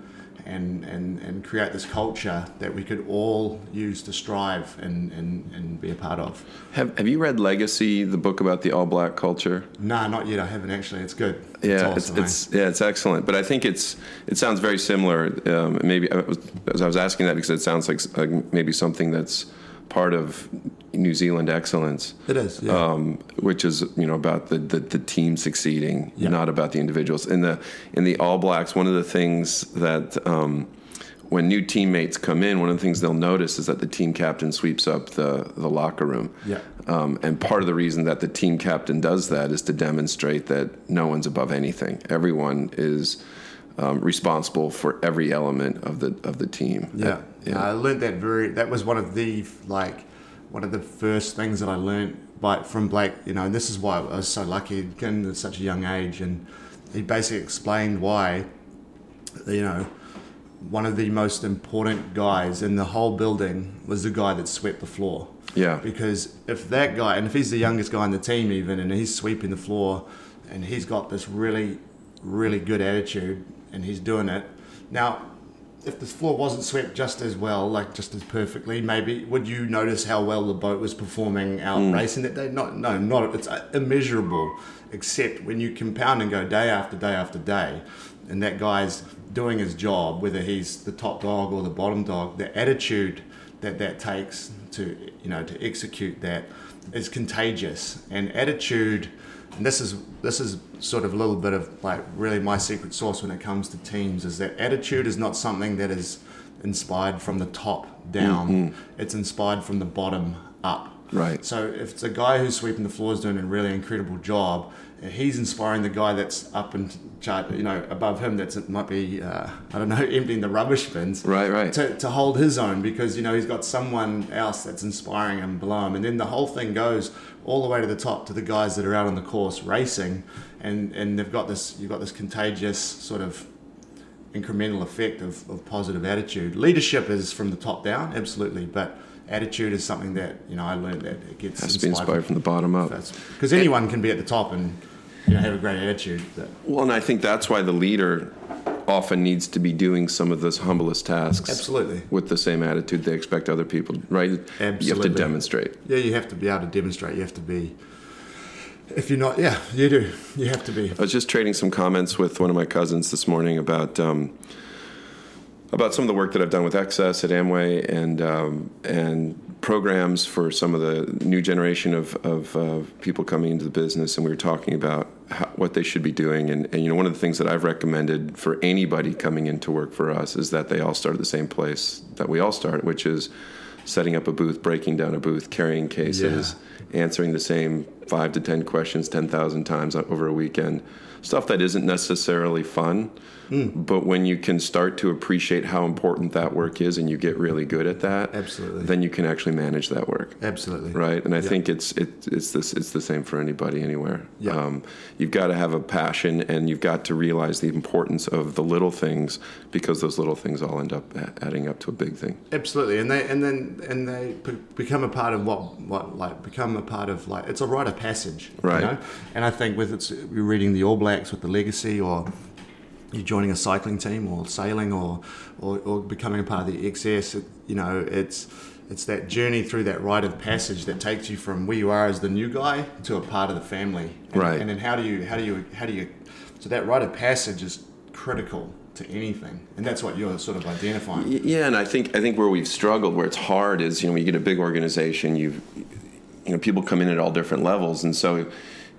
And, and, and create this culture that we could all use to strive and, and, and be a part of. Have, have you read Legacy, the book about the all black culture? Nah, not yet. I haven't actually. It's good. Yeah, it's, it's, awesome, eh? it's yeah, it's excellent. But I think it's it sounds very similar. Um, maybe I was, I was asking that because it sounds like, like maybe something that's part of New Zealand excellence. It is, yeah. Um, which is you know about the, the, the team succeeding, Yeah. not about the individuals. In the in the All Blacks, one of the things that um, when new teammates come in, one of the things they'll notice is that the team captain sweeps up the the locker room. Yeah. Um, and part of the reason that the team captain does that is to demonstrate that no one's above anything. Everyone is um, responsible for every element of the of the team. Yeah, yeah. I learned that very. That was one of the like one of the first things that I learned by from Blake. You know, and this is why I was so lucky getting at such a young age, and he basically explained why. You know, one of the most important guys in the whole building was the guy that swept the floor. Yeah. Because if that guy, and if he's the youngest guy in the team, even, and he's sweeping the floor, and he's got this really, really good attitude, and he's doing it. Now, if the floor wasn't swept just as well, like just as perfectly, maybe would you notice how well the boat was performing out hmm. racing that day? Not, no, not. It's immeasurable. Except when you compound and go day after day after day, and that guy's doing his job, whether he's the top dog or the bottom dog, the attitude that that takes to you know to execute that is contagious and attitude and this is this is sort of a little bit of like really my secret sauce when it comes to teams is that attitude is not something that is inspired from the top down it's inspired from the bottom up Right. so if it's a guy who's sweeping the floors doing a really incredible job, he's inspiring the guy that's up and chart, you know, above him. That's it might be uh, I don't know, emptying the rubbish bins. Right, right. To, to hold his own because you know he's got someone else that's inspiring him below him, and then the whole thing goes all the way to the top to the guys that are out on the course racing, and and they've got this you've got this contagious sort of incremental effect of, of positive attitude. Leadership is from the top down, absolutely, but attitude is something that you know I learned that it gets has to be inspired from the bottom up. because anyone can be at the top and you know have a great attitude. But Well, and I think that's why the leader often needs to be doing some of those humblest tasks. Absolutely. With the same attitude they expect other people, right? Absolutely. You have to demonstrate. yeah, you have to be able to demonstrate. You have to be. If you're not, yeah, you do. You have to be. I was just trading some comments with one of my cousins this morning about um, about some of the work that I've done with XS at Amway and um, and programs for some of the new generation of, of uh, people coming into the business, and we were talking about how, what they should be doing. And, and you know, one of the things that I've recommended for anybody coming in to work for us is that they all start at the same place that we all start, which is setting up a booth, breaking down a booth, carrying cases, answering the same five to ten questions ten thousand times over a weekend. Stuff that isn't necessarily fun, but when you can start to appreciate how important that work is and you get really good at that, Absolutely. then you can actually manage that work. Absolutely. Right, and I Yeah. think it's it, it's this it's the same for anybody anywhere. Yeah. Um, you've got to have a passion, and you've got to realize the importance of the little things because those little things all end up adding up to a big thing. Absolutely, and they and then and they become a part of what what like become a part of like it's a rite of passage, Right. You know? And I think with it's you're reading the All Blacks with the legacy, or you're joining a cycling team, or sailing, or or, or becoming a part of the XS. It, you know, it's it's that journey through that rite of passage that takes you from where you are as the new guy to a part of the family. And, Right. And then how do you how do you how do you so that rite of passage is critical to anything, and that's what you're sort of identifying. Yeah, and I think I think where we've struggled, where it's hard, is you know when you get a big organization, you you know people come in at all different levels, and so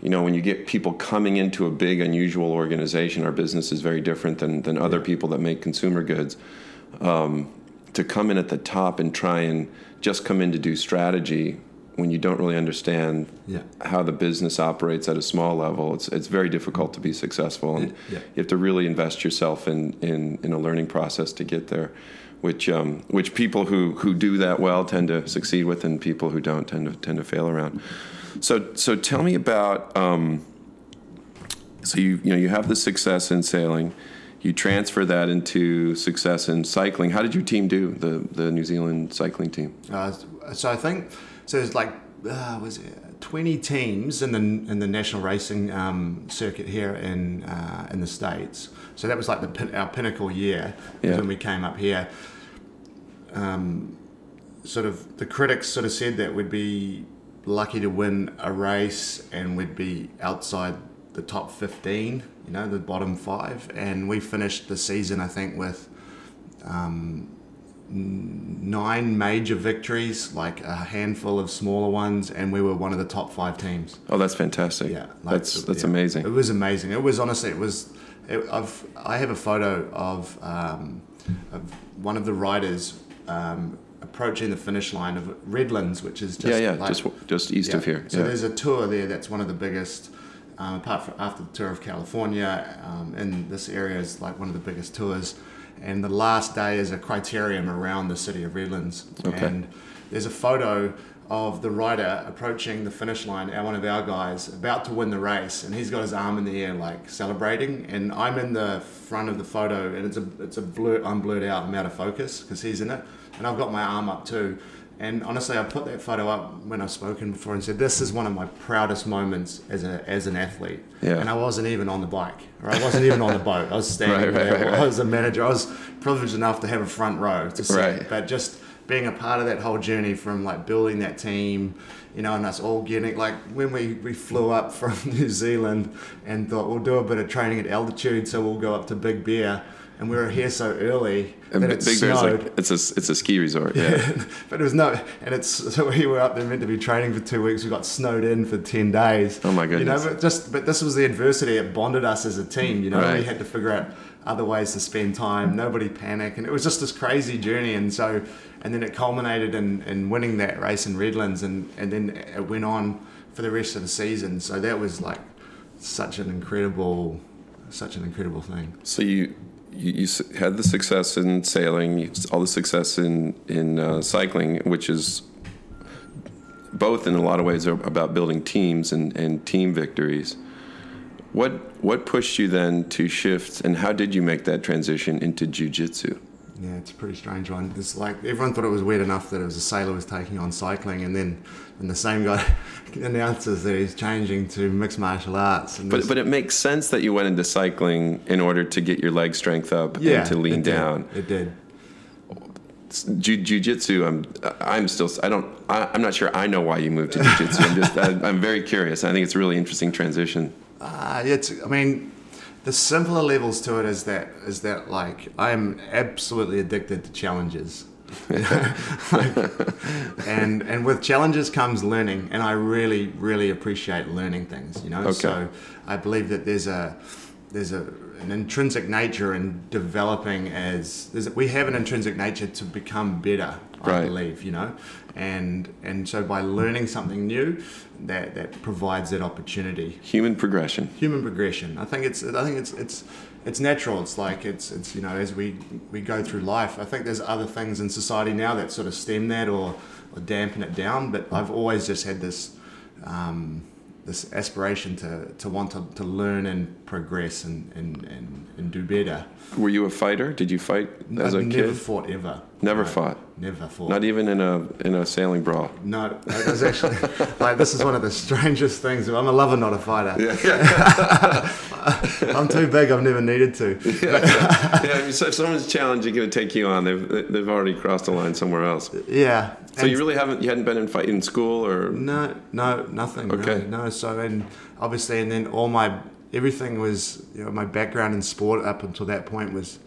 you know when you get people coming into a big unusual organization, our business is very different than than other people that make consumer goods. Um, to come in at the top and try and just come in to do strategy when you don't really understand Yeah. how the business operates at a small level, it's it's very difficult to be successful, and Yeah. you have to really invest yourself in, in, in a learning process to get there, which um, which people who, who do that well tend to succeed with, and people who don't tend to tend to fail around. So so tell me about um, so you you know you have the success in sailing, you transfer that into success in cycling. How did your team do the the New Zealand cycling team? Uh, so I think so. There's like uh, was it 20 teams in the in the national racing um, circuit here in uh, in the states. So that was like the our pinnacle year Yeah. when we came up here. Um, sort of the critics sort of said that we'd be lucky to win a race and we'd be outside the top 15 you know the bottom five and we finished the season i think with um, nine major victories, like a handful of smaller ones, and we were one of the top five teams. Oh, that's fantastic. Yeah, like, that's that's yeah. amazing. It was amazing. It was honestly, it was. It, I've I have a photo of, um, of one of the riders um, approaching the finish line of Redlands, which is just yeah, yeah, like- just just east of here. So yeah. there's a tour there that's one of the biggest. Um, apart from after the tour of California, um, in this area is like one of the biggest tours, and the last day is a criterium around the city of Redlands. Okay. And there's a photo of the rider approaching the finish line, our one of our guys, about to win the race, and he's got his arm in the air like celebrating, and I'm in the front of the photo, and it's a it's a blur, I'm blurred out, I'm out of focus because he's in it, and I've got my arm up too. And honestly, I put that photo up when I've spoken before and said, "This is one of my proudest moments as a as an athlete." Yeah. And I wasn't even on the bike, or I wasn't even on the boat. I was standing Right, there. right, right. I was a manager. I was privileged enough to have a front row to see. Right. it. But just being a part of that whole journey from like building that team, you know, and us all getting like when we, we flew up from New Zealand and thought we'll do a bit of training at altitude, so we'll go up to Big Bear, and we were here so early And that Big it Bear's snowed. like it's a it's a ski resort. Yeah. but it was no, and it's so we were up there meant to be training for two weeks. We got snowed in for ten days. Oh my goodness! You know, but just but this was the adversity. It bonded us as a team. You know, we had to figure out other ways to spend time. Nobody panic, and it was just this crazy journey. And so, and then it culminated in, in winning that race in Redlands, and and then it went on for the rest of the season. So that was like such an incredible, such an incredible thing. So you, you you had the success in sailing, all the success in in uh, cycling, which is both in a lot of ways about building teams and, and team victories. What what pushed you then to shift, and how did you make that transition into jujitsu? Yeah, it's a pretty strange one. It's like everyone thought it was weird enough that it was a sailor was taking on cycling, and then and the same guy announces that he's changing to mixed martial arts. And But but it makes sense that you went into cycling in order to get your leg strength up yeah, and to lean it did. down. It did. Jiu- Jiu-jitsu, I'm, I'm still, I don't, I, I'm not sure I know why you moved to jiu-jitsu. I'm just, I, I'm very curious. I think it's a really interesting transition. Uh, it's. I mean, the simpler levels to it is that is that like I'm absolutely addicted to challenges. like, and and with challenges comes learning, and I really really appreciate learning things. You know, Okay. so I believe that there's a there's a an intrinsic nature in developing as there's, we have an intrinsic nature to become better. I Right. believe you know, and and so by learning something new, that that provides that opportunity Human progression. human progression. I think it's I think it's it's it's natural. It's like it's it's you know as we we go through life. I think there's other things in society now that sort of stem that or, or dampen it down. But I've always just had this um, this aspiration to, to want to, to learn and progress and, and, and, and do better. Were you a fighter? Did you fight as I've a never kid? fought ever. Never No, fought. Never fought. Not even in a in a sailing brawl. no, it was actually like this is one of the strangest things. I'm a lover, not a fighter. Yeah. I'm too big. I've never needed to. yeah, mean, so if someone's challenging going to take you on, they've they've already crossed the line somewhere else. Yeah. So you really haven't you hadn't been in fight in school or No, no, nothing. Okay. really, no. So and obviously, and then all my everything was you know my background in sport up until that point was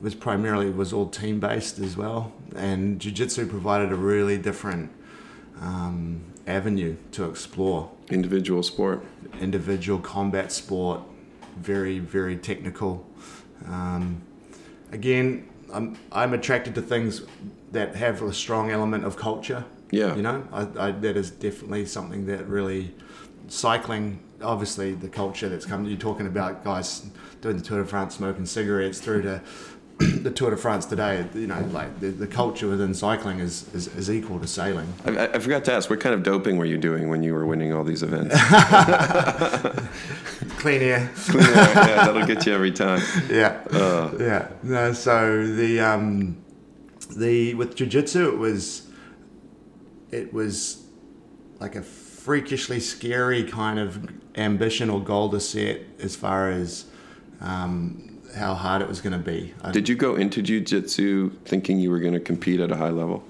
was primarily was all team based as well, and jiu-jitsu provided a really different um, avenue to explore individual sport? individual combat sport, very very technical. Um, again, I'm I'm attracted to things that have a strong element of culture. Yeah. you know, I, I, that is definitely something that really cycling. Obviously, the culture that's come. You're talking about guys doing the Tour de France, smoking cigarettes, through to the Tour de France today. You know, like the, the culture within cycling is, is, is equal to sailing. I, I- forgot to ask, what kind of doping were you doing when you were winning all these events? Clean air. Clean air, yeah, that'll get you every time. yeah, Uh, yeah. No, so the um, the with jujitsu, it was it was like a freakishly scary kind of ambition or goal to set as far as um, how hard it was going to be. I, did you go into jiu-jitsu thinking you were going to compete at a high level,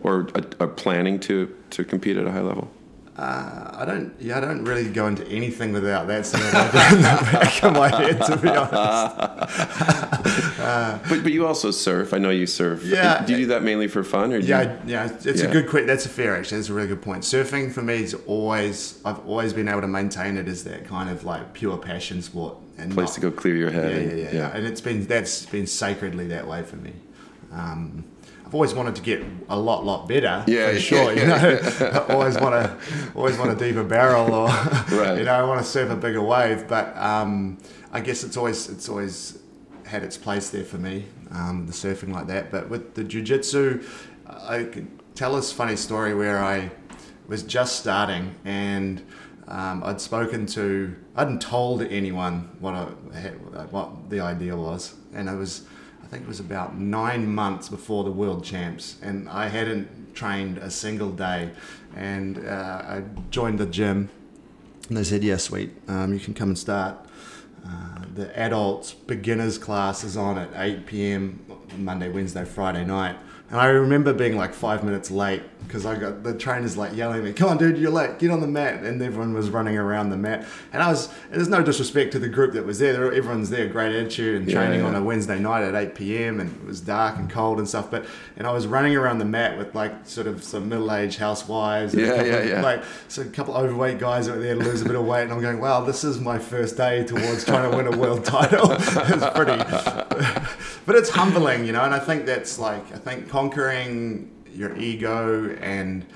or uh, planning to to compete at a high level? Uh, I don't. Yeah, I don't really go into anything without that sort of idea in the back of my head. To be honest. But but you also surf. I know you surf. Yeah. Do you do that mainly for fun, or do Yeah, you, yeah, it's Yeah. a good. Que- that's a fair actually. That's a really good point. Surfing for me is always. I've always been able to maintain it as that kind of like pure passion sport and place not- to go clear your head? yeah, and- yeah, yeah. And it's been that's been sacredly that way for me. Um, I've always wanted to get a lot, lot better. Yeah, for yeah, sure. You know, I always want to, always want a deeper barrel, or Right. you know, I want to surf a bigger wave. But um, I guess it's always, it's always had its place there for me, um, the surfing like that. But with the jujitsu, I could tell this funny story where I was just starting and. Um, I'd spoken to, I hadn't told anyone what I had, what the idea was, and I was, I think it was about nine months before the world champs, and I hadn't trained a single day, and uh, I joined the gym, and they said, "Yeah, sweet, um, you can come and start." Uh, the adults beginners class is on at 8 p.m. Monday, Wednesday, Friday night. And I remember being like five minutes late because I got the trainers like yelling at me, "Come on, dude, you're late. Get on the mat!" And everyone was running around the mat. And I was, and there's no disrespect to the group that was there. Everyone's there, great attitude, and Yeah, training yeah. on a Wednesday night at 8 p.m. and it was dark and cold and stuff. But and I was running around the mat with like sort of some middle-aged housewives. And Yeah, couple yeah, yeah. Like so, a couple of overweight guys that were there to lose a bit of weight, and I'm going, "Wow, this is my first day towards trying to win a world title." it's pretty, but it's humbling, you know. And I think that's like I think conquering your ego and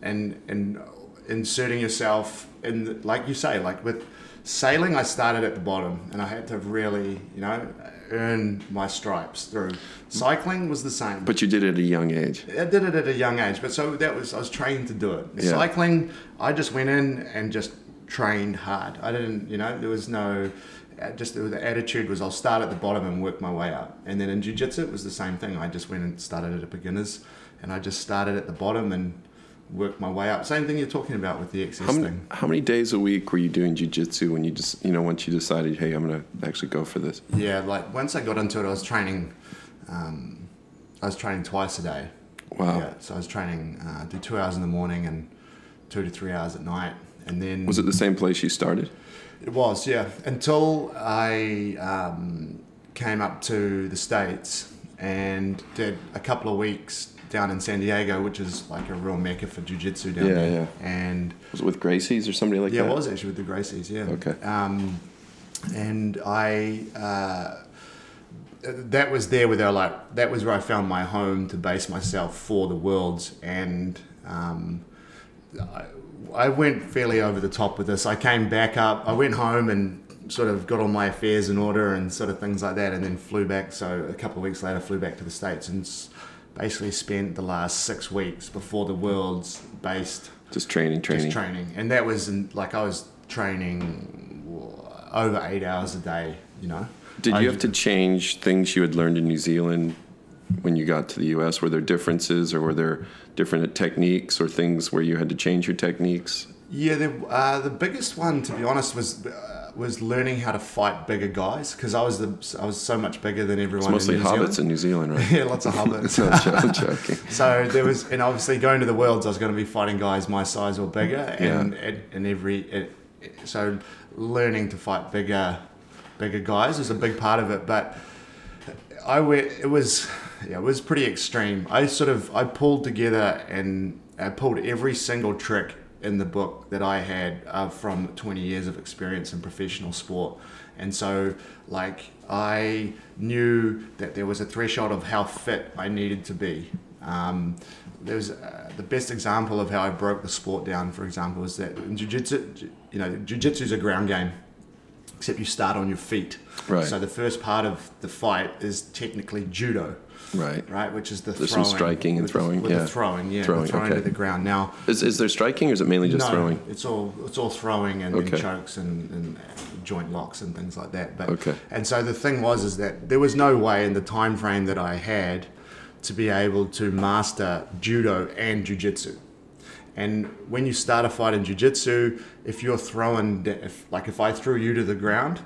and and inserting yourself in, like you say, like with sailing, I started at the bottom, and I had to really, you know, earn my stripes through. Cycling was the same. But you did it at a young age. I did it at a young age, but so that was I was trained to do it. Yeah. Cycling, I just went in and just trained hard. I didn't, you know, there was no, just the attitude was I'll start at the bottom and work my way up. And then in jiu-jitsu, it was the same thing. I just went and started at a beginners, and I just started at the bottom and worked my way up. Same thing you're talking about with the XS How many, thing. how many days a week were you doing jujitsu when you just, you know, once you decided, hey, I'm going to actually go for this? Yeah, like once I got into it, I was training. Um, I was training twice a day. Wow. Yeah, so I was training, uh, do two hours in the morning and two to three hours at night, and then Was it the same place you started? It was, yeah. Until I um, came up to the States and did a couple of weeks down in San Diego, which is like a real mecca for jiu-jitsu down Yeah, there. yeah. And Was it with Gracie's or somebody like yeah, that? Yeah, it was actually with the Gracies, yeah. Okay. Um, and I, uh, that was there where they were like, that was where I found my home to base myself for the worlds. And um, I, I went fairly over the top with this. I came back up, I went home and sort of got all my affairs in order and sort of things like that, and then flew back. So a couple of weeks later, flew back to the States and basically spent the last six weeks before the worlds based Just training, training. just training, and that was in, like I was training over eight hours a day. You know. Did I- you have to change things you had learned in New Zealand when you got to the U.S.? Were there differences, or were there different techniques or things where you had to change your techniques? Yeah, the uh, the biggest one, to be honest, was uh, was learning how to fight bigger guys because I was the I was so much bigger than everyone. It's mostly in hobbits Zealand. in New Zealand, right? yeah, lots of hobbits. No, I'm joking. so there was, and obviously going to the worlds, I was going to be fighting guys my size or bigger, Yeah. and and, and every it, so learning to fight bigger bigger guys is a big part of it. But I went, it was yeah, it was pretty extreme. I sort of I pulled together and I pulled every single trick in the book that I had uh, from 20 years of experience in professional sport. And so, like, I knew that there was a threshold of how fit I needed to be. Um, there's uh, the best example of how I broke the sport down, for example, is that in jiu-jitsu, you know, jiu-jitsu is a ground game, except you start on your feet. Right. So the first part of the fight is technically judo, Right. right? Which is the There's some striking and throwing, yeah. throwing, yeah, Throwing, throwing okay. to the ground. Now, Is, is there striking, or is it mainly just no, throwing? It's all it's all throwing and, and chokes and, and joint locks and things like that. But Okay. and so the thing was is that there was no way in the time frame that I had to be able to master judo and jujitsu. And when you start a fight in jiu-jitsu, if you're throwing, if, like if I threw you to the ground,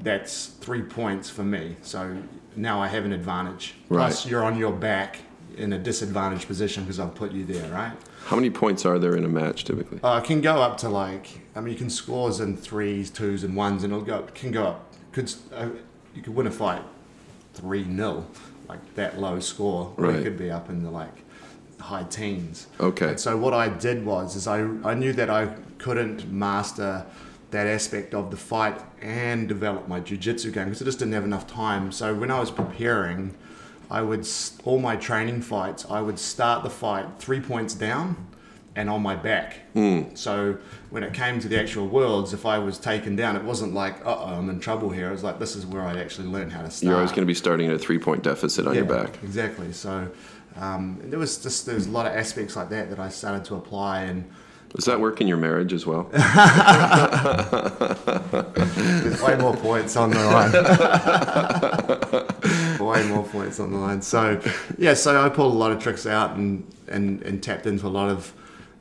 that's three points for me. So now I have an advantage. Plus, you're on your back in a disadvantaged position because I've put you there, right? How many points are there in a match typically? Uh, it can go up to like I mean you can scores in threes, twos, and ones, and it'll go up, can go up. Could uh, you could win a fight three 0 like that low score, Right. it could be up in the like high teens. Okay. And so what I did was is I I knew that I couldn't master that aspect of the fight and develop my jiu-jitsu game because I just didn't have enough time. So when I was preparing, I would all my training fights, I would start the fight three points down and on my back. So when it came to the actual worlds, if I was taken down, it wasn't like, uh oh, I'm in trouble here. It was like, this is where I actually learned how to start. You're always going to be starting at a three point deficit on your back. Exactly. So um, there was just there's a lot of aspects like that that I started to apply, and Does that work in your marriage as well? there's way more points on the line. way more points on the line. So yeah, so I pulled a lot of tricks out and and, and tapped into a lot of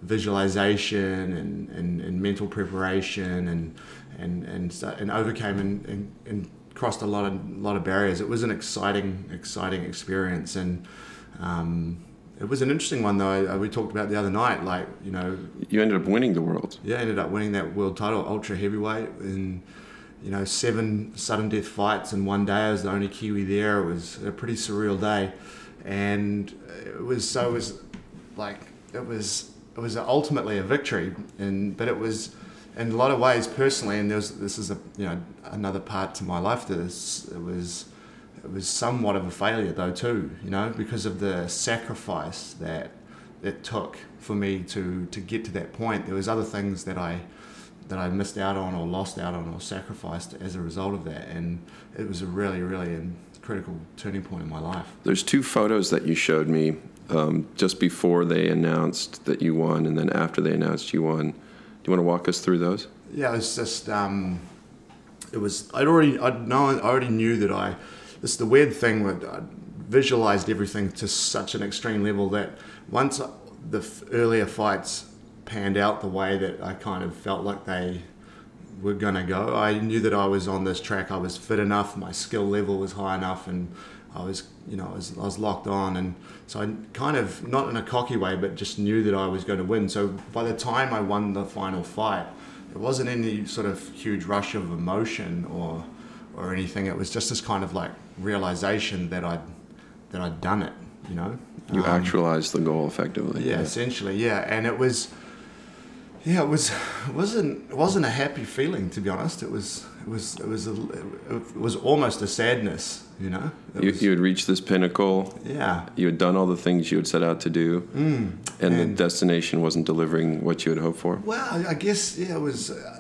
visualization and, and, and mental preparation and and and, and overcame and, and, and crossed a lot of lot of barriers. It was an exciting exciting experience and. Um, it was an interesting one though. uh, We talked about the other night, like you know, You ended up winning the world. yeah, ended up winning that world title, ultra heavyweight, in you know seven sudden death fights in one day. I was the only Kiwi there. It was a pretty surreal day, and it was so it was like it was it was ultimately a victory, and but it was in a lot of ways personally, and there's this is a you know another part to my life. This it was it was somewhat of a failure though too, you know, because of the sacrifice that it took for me to to get to that point. There was other things that I that I missed out on or lost out on or sacrificed as a result of that, and it was a really really critical turning point in my life. There's two photos that you showed me um, just before they announced that you won, and then after they announced you won. Do you want to walk us through those? Yeah, it was just um, it was I'd already I'd known I already knew that I this the weird thing that I uh, visualized everything to such an extreme level that once the earlier fights panned out the way that I kind of felt like they were gonna go, I knew that I was on this track. I was fit enough, my skill level was high enough, and I was you know I was, I was locked on, and so I kind of not in a cocky way, but just knew that I was going to win. So by the time I won the final fight, it wasn't any sort of huge rush of emotion or or anything. It was just this kind of like realization that I'd that I'd done it. You know, You Um, actualized the goal effectively. yeah, essentially, yeah, and it was, yeah, it was, it wasn't, it wasn't a happy feeling to be honest. It was, it was, it was, a, it was almost a sadness, you know. It You, was- you had reached this pinnacle. yeah, You had done all the things you had set out to do, mm. and, the destination wasn't delivering what you had hoped for. Well, I- I guess yeah, it was. Uh,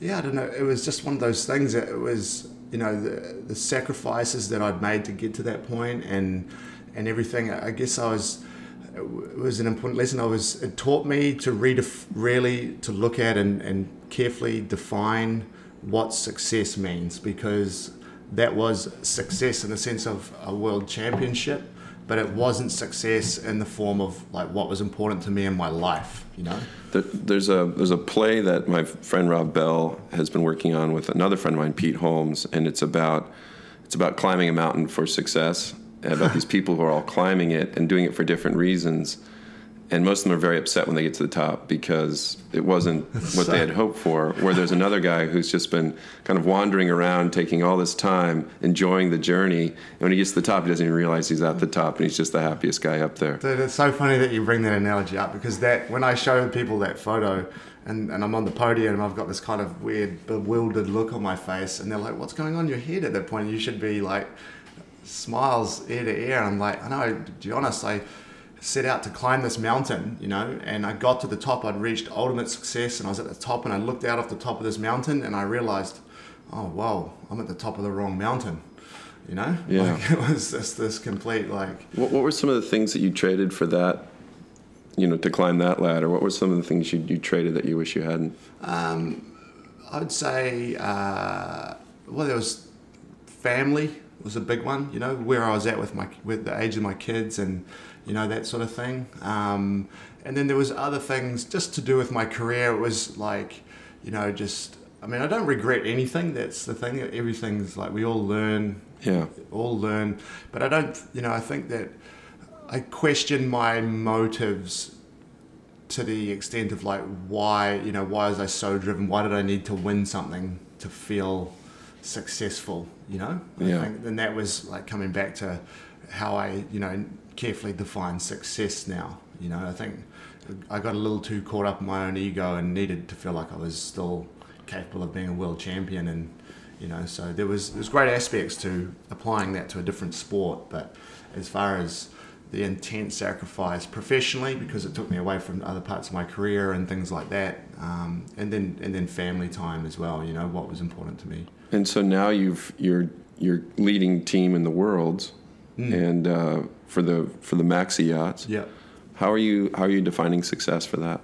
yeah, I don't know. It was just one of those things. That it was you know the the sacrifices that I'd made to get to that point, and and everything. I guess I was. It was an important lesson. I was. It taught me to read, really to look at and and carefully define what success means because that was success in the sense of a world championship but it wasn't success in the form of like what was important to me in my life you know There's a there's a play that my friend Rob Bell has been working on with another friend of mine, Pete Holmes, and it's about it's about climbing a mountain for success, about these people who are all climbing it and doing it for different reasons, and most of them are very upset when they get to the top because it wasn't what they had hoped for. Where there's another guy who's just been kind of wandering around, taking all this time, enjoying the journey, and when he gets to the top, he doesn't even realize he's at the top, and he's just the happiest guy up there. Dude, it's so funny that you bring that analogy up because that when I show people that photo and, and I'm on the podium and I've got this kind of weird bewildered look on my face and they're like, what's going on in your head at that point? You should be like smiles ear to ear. And I'm like, I know, to be honest, I set out to climb this mountain, you know, and I got to the top. I'd reached ultimate success and I was at the top and I looked out off the top of this mountain and I realized, oh, wow, I'm at the top of the wrong mountain. You know, Yeah. like it was just this complete like What, what were some of the things that you traded for that? You know, to climb that ladder. What were some of the things you, you traded that you wish you hadn't? Um, I would say, uh, well, there was family was a big one. You know, where I was at with my with the age of my kids, and you know that sort of thing. Um, and then there was other things just to do with my career. It was like, you know, just. I mean, I don't regret anything. That's the thing. Everything's like we all learn Yeah. all learn. But I don't, you know, I think that I question my motives to the extent of like why, you know, why was I so driven? Why did I need to win something to feel successful? You know, I Yeah. think, and that was like coming back to how I, you know, carefully define success now. You know, I think I got a little too caught up in my own ego and needed to feel like I was still capable of being a world champion and you know so there was there's great aspects to applying that to a different sport but as far as the intense sacrifice professionally because it took me away from other parts of my career and things like that um, and then and then family time as well you know what was important to me And so now you've you're you're leading team in the world, and uh, for the for the maxi yachts. yeah How are you how are you defining success for that?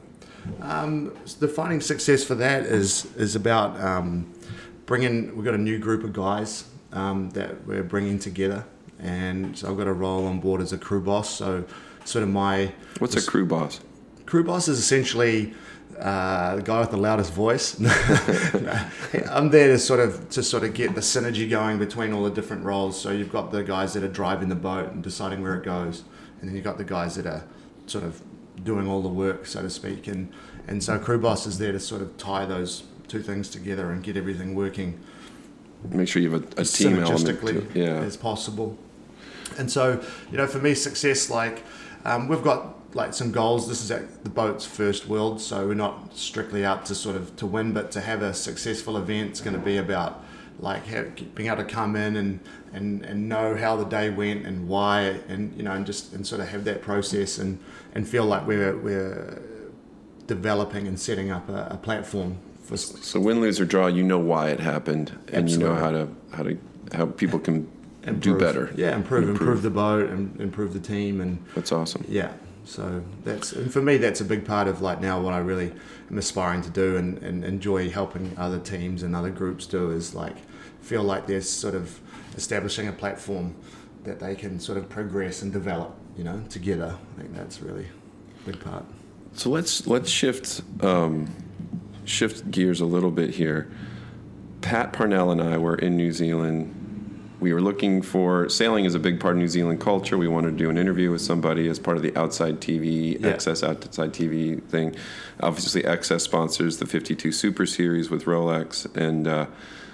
Um, defining success for that is is about um, bringing. We've got a new group of guys um, that we're bringing together, and so I've got a role on board as a crew boss. So, sort of my What's a crew boss? crew boss is essentially uh, the guy with the loudest voice. I'm there to sort of to sort of get the synergy going between all the different roles. So you've got the guys that are driving the boat and deciding where it goes, and then you've got the guys that are sort of doing all the work, so to speak. And and so crew boss is there to sort of tie those two things together and get everything working Make sure you have a, a team element. synergistically yeah. as possible. And so, you know, for me, success like um, we've got like some goals. This is at the boat's first world, so we're not strictly out to sort of to win, but to have a successful event. It's going to be about like have, being able to come in and, and and know how the day went and why, and you know, and just and sort of have that process and and feel like we're we're developing and setting up a, a platform for So win, lose or draw, you know why it happened, and you know how to how to how people can do better. Yeah, improve, Improve. improve, the boat, and improve the team, and That's awesome. yeah. So that's and for me, that's a big part of like now what I really am aspiring to do, and, and enjoy helping other teams and other groups do is like feel like they're sort of establishing a platform that they can sort of progress and develop, you know, together. I think that's really a big part. So let's let's shift um, shift gears a little bit here. Pat Parnell and I were in New Zealand we were looking for sailing is a big part of New Zealand culture. We wanted to do an interview with somebody as part of the Outside TV, Yeah. XS Outside TV thing. Obviously, XS sponsors the 52 Super Series with Rolex, and uh,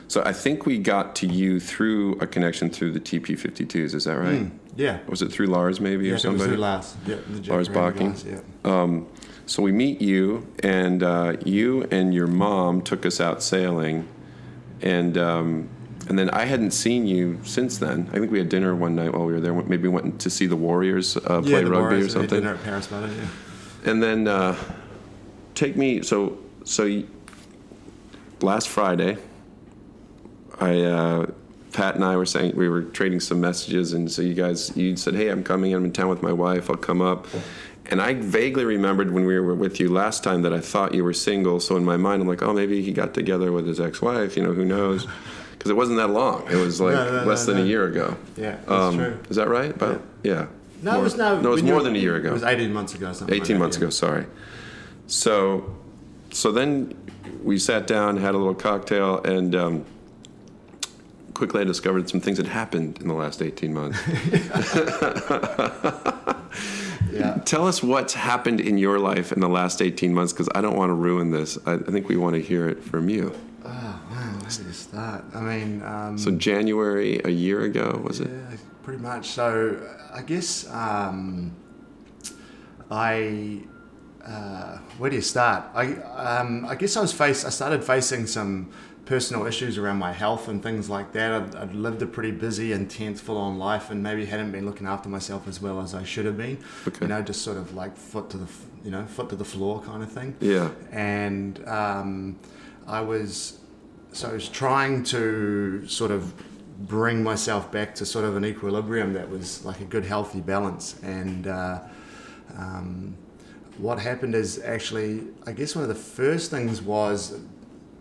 so I think we got to you through a connection through the TP52s. Is that right? Yeah. Was it through Lars maybe Yeah, or it was through Lars. Yeah, Lars Bocking. Yeah. So we meet you, and uh, you and your mom took us out sailing, and um, and then I hadn't seen you since then. I think we had dinner one night while we were there. Maybe we went to see the Warriors uh, play yeah, the rugby Warriors, or something. Dinner at Paris Butter, yeah. And then uh, take me. So so you, last Friday, I uh, Pat and I were saying we were trading some messages, and so you guys you said, "Hey, I'm coming. I'm in town with my wife. I'll come up." And I vaguely remembered when we were with you last time that I thought you were single. So in my mind, I'm like, "Oh, maybe he got together with his ex-wife. You know, who knows?" Because it wasn't that long. It was like No, no, less no, than a year ago. Yeah, that's Um, true. Is that right? About yeah. No, More- it was no. No, it was more than a year ago. It was 18 months ago. Something 18 like that, months yeah. ago, sorry. So, so then we sat down, had a little cocktail, and um, quickly I discovered some things had happened in the last 18 months. Yeah. Tell us what's happened in your life in the last 18 months, because I don't want to ruin this. I, I think we want to hear it from you. Oh, wow. Where do you start? I mean, um, So, January, a year ago, was it? Yeah, pretty much. So I guess um, I. Uh, where do you start? I um, I guess I was face. I started facing some personal issues around my health and things like that. I'd, I'd lived a pretty busy, intense, full-on life, and maybe hadn't been looking after myself as well as I should have been. Okay. You know, just sort of like foot to the you know foot to the floor kind of thing Yeah. and um, I was so I was trying to sort of bring myself back to sort of an equilibrium that was like a good healthy balance. And uh, um, what happened is actually I guess one of the first things was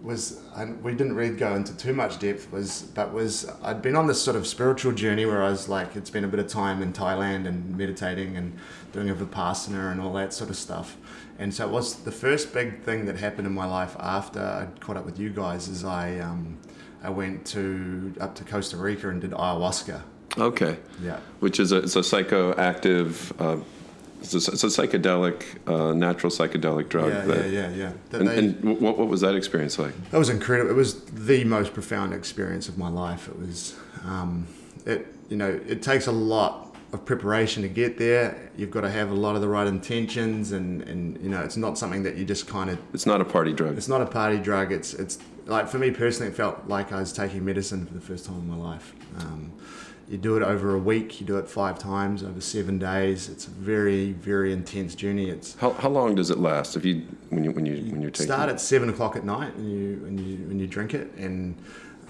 was and we didn't really go into too much depth was but was I'd been on this sort of spiritual journey where I was like it's been a bit of time in Thailand and meditating and doing a vipassana and all that sort of stuff and so it was the first big thing that happened in my life after I caught up with you guys is I um, I went to up to Costa Rica and did ayahuasca Okay. yeah Which is a, it's a psychoactive, uh, it's, a, it's a psychedelic, uh, natural psychedelic drug. yeah, that, yeah yeah yeah That And, they- and what, what was that experience like? That was incredible. It was the most profound experience of my life. It was, um, it you know, it takes a lot of preparation to get there. You've got to have a lot of the right intentions, and and you know, it's not something that you just kind of. It's not a party drug. It's not a party drug. It's it's like for me personally, it felt like I was taking medicine for the first time in my life. Um, you do it over a week. You do it five times over seven days. It's a very very intense journey. It's How, how long does it last? If you when you when you when you're taking start at seven o'clock at night and you and you when you drink it and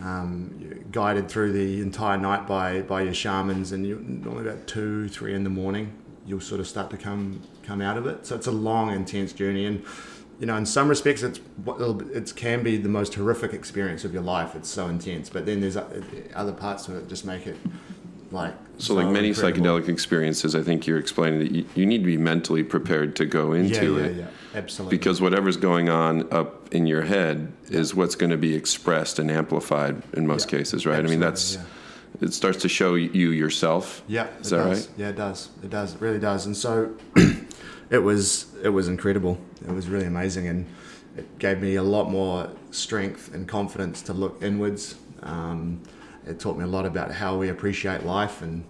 um, guided through the entire night by by your shamans and normally about two three in the morning you'll sort of start to come come out of it. So it's a long intense journey and you know in some respects it's it can be the most horrific experience of your life. It's so intense but then there's other parts of it just make it like so like many incredible. psychedelic experiences, I think you're explaining that you, you need to be mentally prepared to go into yeah it yeah absolutely because whatever's going on up in your head is what's going to be expressed and amplified in most Yeah, cases, right? I mean, that's absolutely, it starts to show you yourself. Yeah, Is it that does. right? Yeah, it does. It does. It really does. And so it was it was incredible. It was really amazing, and it gave me a lot more strength and confidence to look inwards. Um, it taught me a lot about how we appreciate life and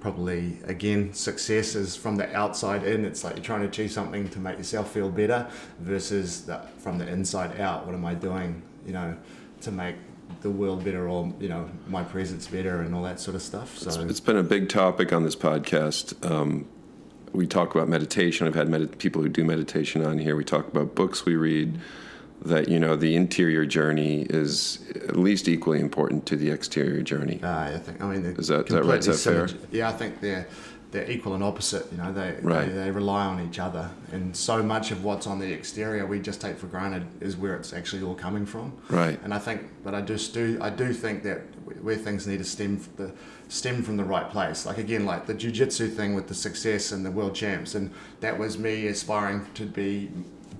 probably again success is from the outside in it's like you're trying to achieve something to make yourself feel better versus the, from the inside out what am i doing you know to make the world better or you know my presence better and all that sort of stuff so It's been a big topic on this podcast. Um, we talk about meditation. I've had med- people who do meditation on here. We talk about books we read. That you know, the interior journey is at least equally important to the exterior journey. Uh, I think. I mean, Is that- that right? Is that fair? Yeah, I think they're they're equal and opposite. You know, they, Right. they they rely on each other, and so much of what's on the exterior we just take for granted is where it's actually all coming from. Right. And I think, but I just do I do think that where things need to stem the stem from the right place. Like again, like the jujitsu thing with the success and the world champs, and that was me aspiring to be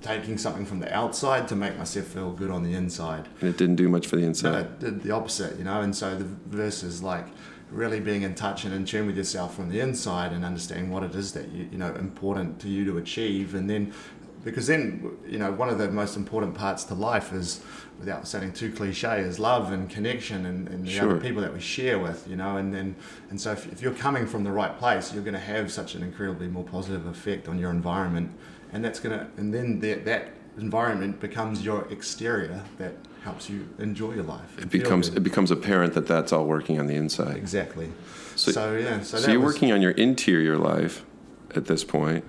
taking something from the outside to make myself feel good on the inside. And it didn't do much for the No, inside. it did the opposite, you know. And so the verse is like really being in touch and in tune with yourself from the inside and understanding what it is that you you know important to you to achieve, and then because then you know one of the most important parts to life is without sounding too cliche is love and connection and, and the Sure. other people that we share with you know and then and so if, if you're coming from the right place you're going to have such an incredibly more positive effect on your environment and that's to and then that that environment becomes your exterior that helps you enjoy your life It becomes good. it becomes apparent that that's all working on the inside. exactly So- so, yeah so, So, you're was- working on your interior life at this point,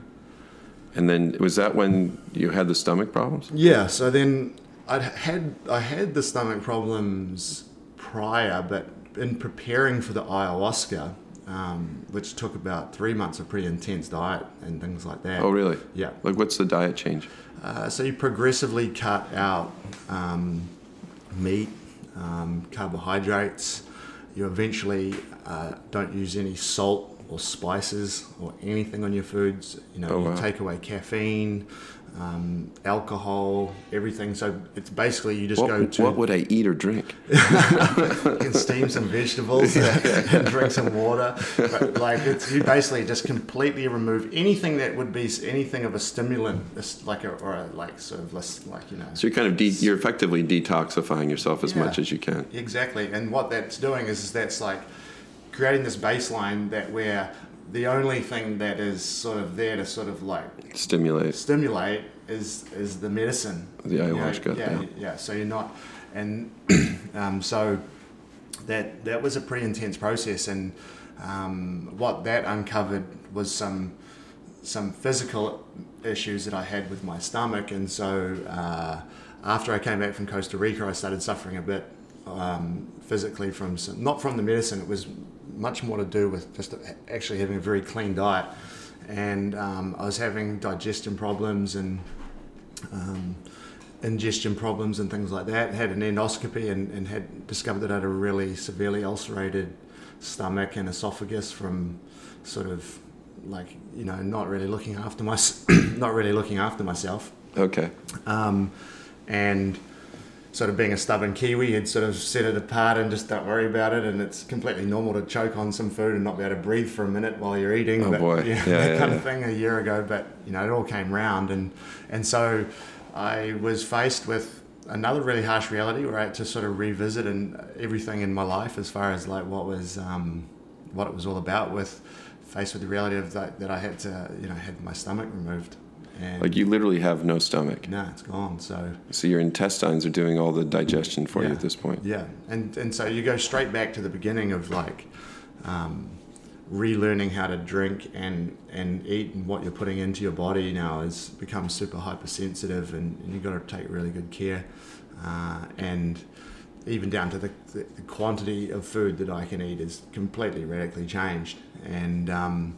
and then was that when you had the stomach problems? Yeah, so then I'd had I had the stomach problems prior, but in preparing for the ayahuasca, um, which took about three months of pretty intense diet and things like that. Oh, really? Yeah. Like, what's the diet change? Uh, so you progressively cut out um, meat, um, carbohydrates. You eventually uh, don't use any salt or spices or anything on your foods. You know, Oh, you wow. take away caffeine, um, alcohol, everything. So it's basically you just go What, to what would I eat or drink? you can steam some vegetables and drink some water. But like it's you basically just completely remove anything that would be anything of a stimulant, like a, or a, like sort of less like you know. So you're kind of de- you're effectively detoxifying yourself as Yeah. much as you can. Exactly, and what that's doing is, is that's like creating this baseline that where the only thing that is sort of there to sort of like Stimulate. stimulate is is the medicine. The You know, ayahuasca, yeah, yeah. yeah, So you're not, and um, so that that was a pretty intense process, and um, what that uncovered was some some physical issues that I had with my stomach, and so uh, after I came back from Costa Rica, I started suffering a bit um, physically from some, not from the medicine. It was much more to do with just actually having a very clean diet, and um, I was having digestion problems and um, ingestion problems and things like that. Had an endoscopy and, and had discovered that I had a really severely ulcerated stomach and esophagus from sort of like you know not really looking after my not really looking after myself Okay. um, and sort of being a stubborn Kiwi, had sort of set it apart and just don't worry about it. And it's completely normal to choke on some food and not be able to breathe for a minute while you're eating. Oh, but, boy. you know, Yeah, that yeah, kind yeah. of thing a year ago. But you know, it all came round, and and so I was faced with another really harsh reality where I had to sort of revisit and everything in my life as far as like what was um, what it was all about with faced with the reality of that, that I had to you know had my stomach removed and Like you literally have no stomach. no it's gone so So your intestines are doing all the digestion for you at this point. Yeah, and and so you go straight back to the beginning of like um, relearning how to drink and and eat and what you're putting into your body now has become super hypersensitive and, and you've got to take really good care uh, and even down to the, the, the quantity of food that I can eat is completely radically changed and um,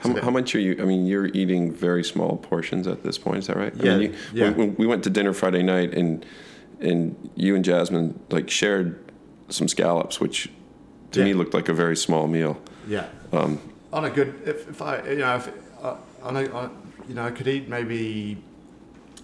How, how much are you? I mean, you're eating very small portions at this point. Is that right? I Yeah, mean, you, yeah. When, when we went to dinner Friday night, and and you and Jasmine like shared some scallops, which to me looked like a very small meal. Yeah. Um, on a good, if, if I, you know, if, uh, on a, on, you know, I could eat maybe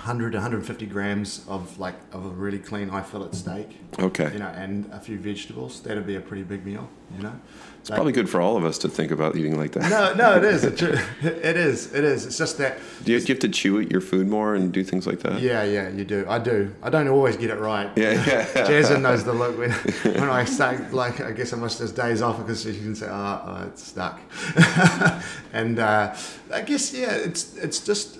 100 to 150 grams of like of a really clean high fillet steak, okay, you know, and a few vegetables. That'd be a pretty big meal, you know. it's probably good for all of us to think about eating like that. No, no, it is. It, it is. It is. It's just that. Do you, do you have to chew at your food more and do things like that? Yeah, yeah, you do. I do. I don't always get it right. Yeah, yeah. Jason knows the look when, when I say, like, I guess I must just days off because she can say, oh, oh it's stuck. and uh, I guess, yeah, it's it's just,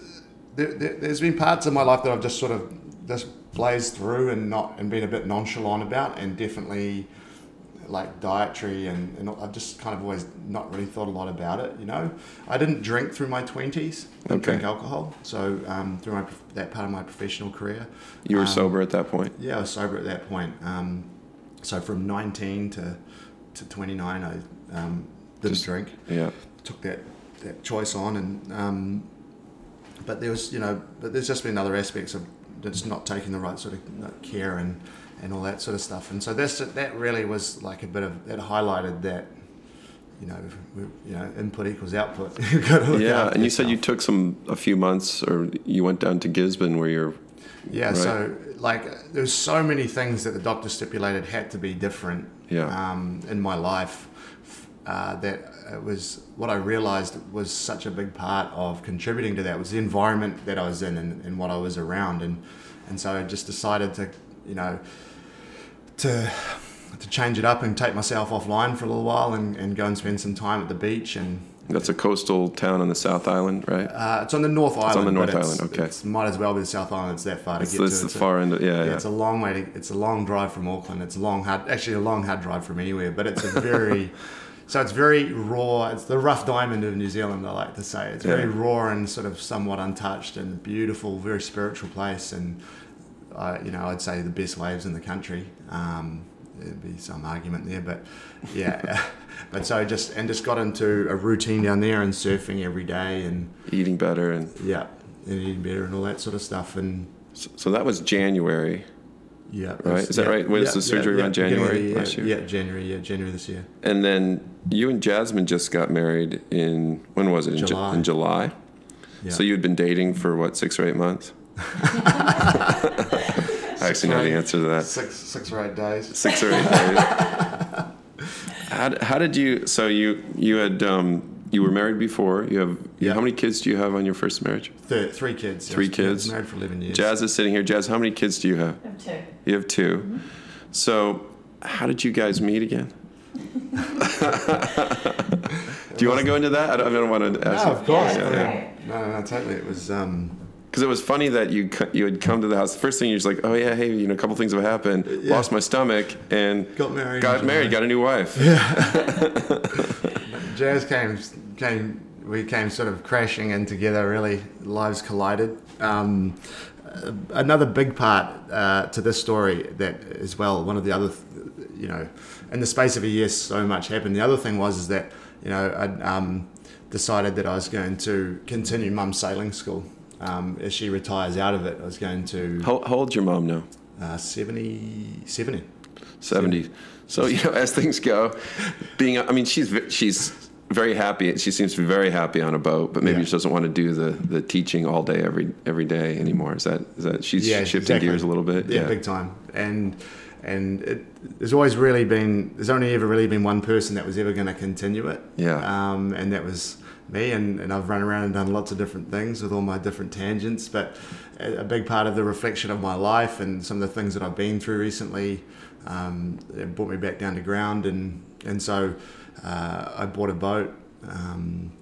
there, there, there's been parts of my life that I've just sort of just blazed through and not, and been a bit nonchalant about and definitely like dietary and, and I've just kind of always not really thought a lot about it, you know. I didn't drink through my 20s, didn't Okay. drink alcohol. So um, through my, that part of my professional career. You were Um, sober at that point. yeah, I was sober at that point. Um, so from 19 to, to 29, I um, didn't Just- drink. Yeah. Took that, that choice on, and um, but there was, you know, but there's just been other aspects of just not taking the right sort of care and, and all that sort of stuff. And so that's that really was like a bit of that highlighted that you know, we, you know, input equals output. You've got to look Yeah, and you said you took some a few months, or you went down to Gisborne where you're. Yeah, Right. so like there's so many things that the doctor stipulated had to be different Yeah. um, in my life uh, that it was what I realized was such a big part of contributing to that was the environment that I was in and, and what I was around and and so I just decided to you know to to change it up and take myself offline for a little while and, and go and spend some time at the beach and That's a coastal town on the South Island, right? uh, it's on the North Island. It's on the North Island, okay. It's, might as well be the South Island. It's that far to It's, get it's to. the It's a- far end. Of, yeah, yeah, yeah. it's a long way. To, it's a long drive from Auckland. It's a long, hard, actually a long, hard drive from anywhere. But it's a very, so it's very raw. It's the rough diamond of New Zealand. I like to say it's very raw and sort of somewhat untouched and beautiful, very spiritual place. And uh, you know, I'd say the best waves in the country. Um, there'd be some argument there, but yeah. but so just and just got into a routine down there and surfing every day and Eating better, and yeah, and eating better and all that sort of stuff. And so, so that was January, yeah, Right, that's- is that yeah, right? Was yeah, the surgery yeah, around yeah, January the last year? Yeah, January. Yeah, January this year. and then you and Jasmine just got married in when was it? In Ju- July. in July. Yeah. So you had been dating for what six or eight months? I actually know the answer to that. Six, six or eight days. Six or eight days. how, how did you? So you you had um, you were married before. You have you, Yeah. how many kids do you have on your first marriage? Thir- three kids. Three I was- yeah, I was kids. married for eleven years. Jazz is sitting here. Jazz, how many kids do you have? I have two. You have 2 Mm-hmm. So how did you guys meet again? do you want to go into that? I don't, I don't want to ask. No, you. of course. Yeah, no, yeah. no, no, no, totally. It was. Um, Because it was funny that you co- you had come to the house. The first thing you're just like, oh yeah, hey, you know, a couple things have happened. Yeah. Lost my stomach and Got married Got married. Got a new wife. Yeah. Jazz came, came, we came sort of crashing in together. Really, lives collided. Um, another big part uh, to this story that as well. One of the other, th- you know, in the space of a year, so much happened. The other thing was is that you know I um, decided that I was going to continue mum's sailing school. Um, as she retires out of it, I was going to How, how old's your mom now? uh, 70, 70. 70. So, you know, as things go, being, I mean, she's, she's very happy. She seems to be very happy on a boat, but maybe Yeah. she doesn't want to do the, the teaching all day, every, every day anymore. Is that, is that, she's Yeah, shifting exactly. gears a little bit? Yeah, big time. And and it, there's always really been there's only ever really been one person that was ever going to continue it. Yeah. Um, and that was me. And, and I've run around and done lots of different things with all my different tangents. But a, a big part of the reflection of my life and some of the things that I've been through recently um, it brought me back down to ground. And and so uh, I bought a boat. Um,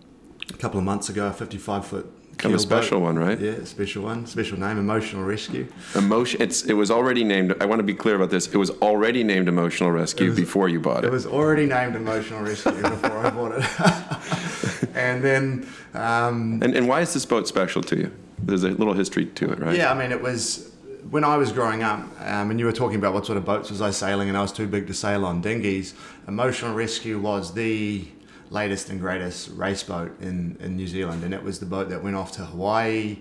a couple of months ago, a 55 foot Kind of a keel boat. special one, right? Yeah, special one, special name, Emotional Rescue. Emotion. It's, it was already named, I want to be clear about this. It was already named Emotional Rescue was- before you bought it. It was already named Emotional Rescue before I bought it. and then, um, and, and why is this boat special to you? There's a little history to it, right? yeah, I mean, it was when I was growing up, um, and you were talking about what sort of boats was I sailing, and I was too big to sail on dinghies. Emotional Rescue was the latest and greatest race boat in, in New Zealand, and it was the boat that went off to Hawaii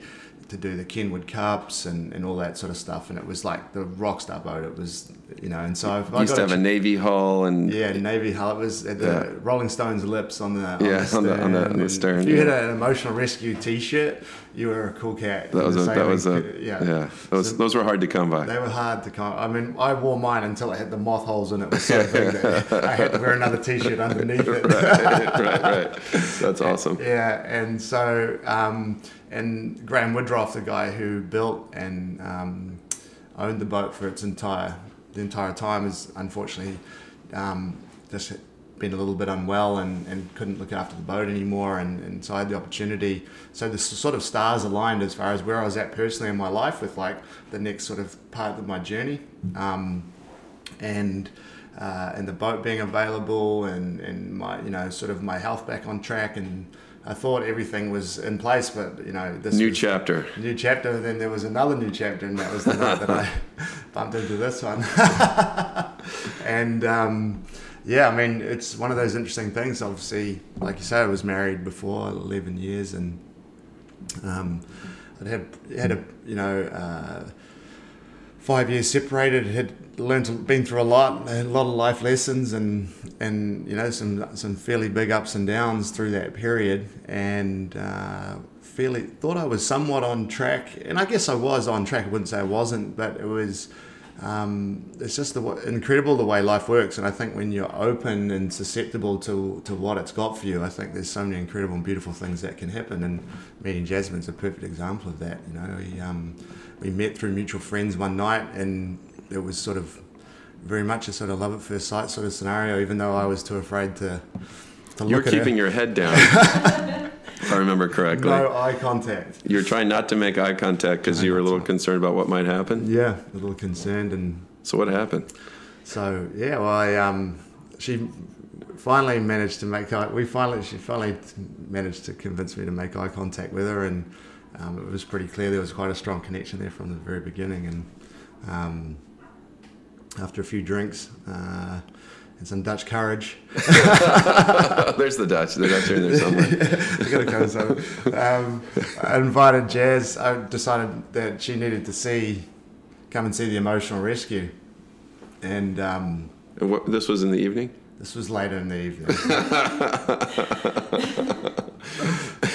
to do the Kenwood Cups and, and all that sort of stuff. And it was like the rock star boat. It was, you know, and so You I used to have a Navy hull and Yeah, Navy hull. It was at the Yeah. Rolling Stones lips on the on Yeah, the on the- on the- the stern, If you yeah. had an emotional rescue T-shirt, you were a cool cat. that was a, that was a, sailing- yeah. Those, So those were hard to come by. they were hard to come. I mean, I wore mine until it had the moth holes in it. Was so big that I had to wear another T-shirt underneath it. right, right, right. That's awesome. Yeah, and so um, and Graham Woodruff, the guy who built and um, owned the boat for its entire the entire time, is unfortunately um, just been a little bit unwell and, and couldn't look after the boat anymore. And, and so I had the opportunity. So the sort of stars aligned as far as where I was at personally in my life with like the next sort of part of my journey. Um, and uh, and the boat being available and, and my you know sort of my health back on track and I thought everything was in place but you know this New chapter. new chapter then there was another new chapter and that was the night that I bumped into this one and um, yeah I mean it's one of those interesting things obviously like you say I was married before 11 years and um, I'd had had a you know uh, five years separated, had learned, been through a lot, a lot of life lessons, and and you know some some fairly big ups and downs through that period, and uh, fairly thought I was somewhat on track, and I guess I was on track. I wouldn't say I wasn't, but it was. Um, it's just the, incredible the way life works, and I think when you're open and susceptible to, to what it's got for you, I think there's so many incredible and beautiful things that can happen. And meeting Jasmine's a perfect example of that. You know, we, um, we met through mutual friends one night, and it was sort of very much a sort of love at first sight sort of scenario. Even though I was too afraid to to You're look at it. You're keeping your head down, if I remember correctly. no eye contact. You're trying not to make eye contact because you were a little concerned about what might happen. Yeah, a little concerned and So what happened? So yeah, well, I, um, she finally managed to make eye. We finally, she finally managed to convince me to make eye contact with her, and um, it was pretty clear there was quite a strong connection there from the very beginning. And um, after a few drinks uh, and some Dutch courage, Oh, there's the Dutch. The Dutch are in there somewhere. I gotta go. So, um, I invited Jazz. I decided that she needed to see, come and see the emotional rescue, and. Um, And what, this was in the evening. This was later in the evening.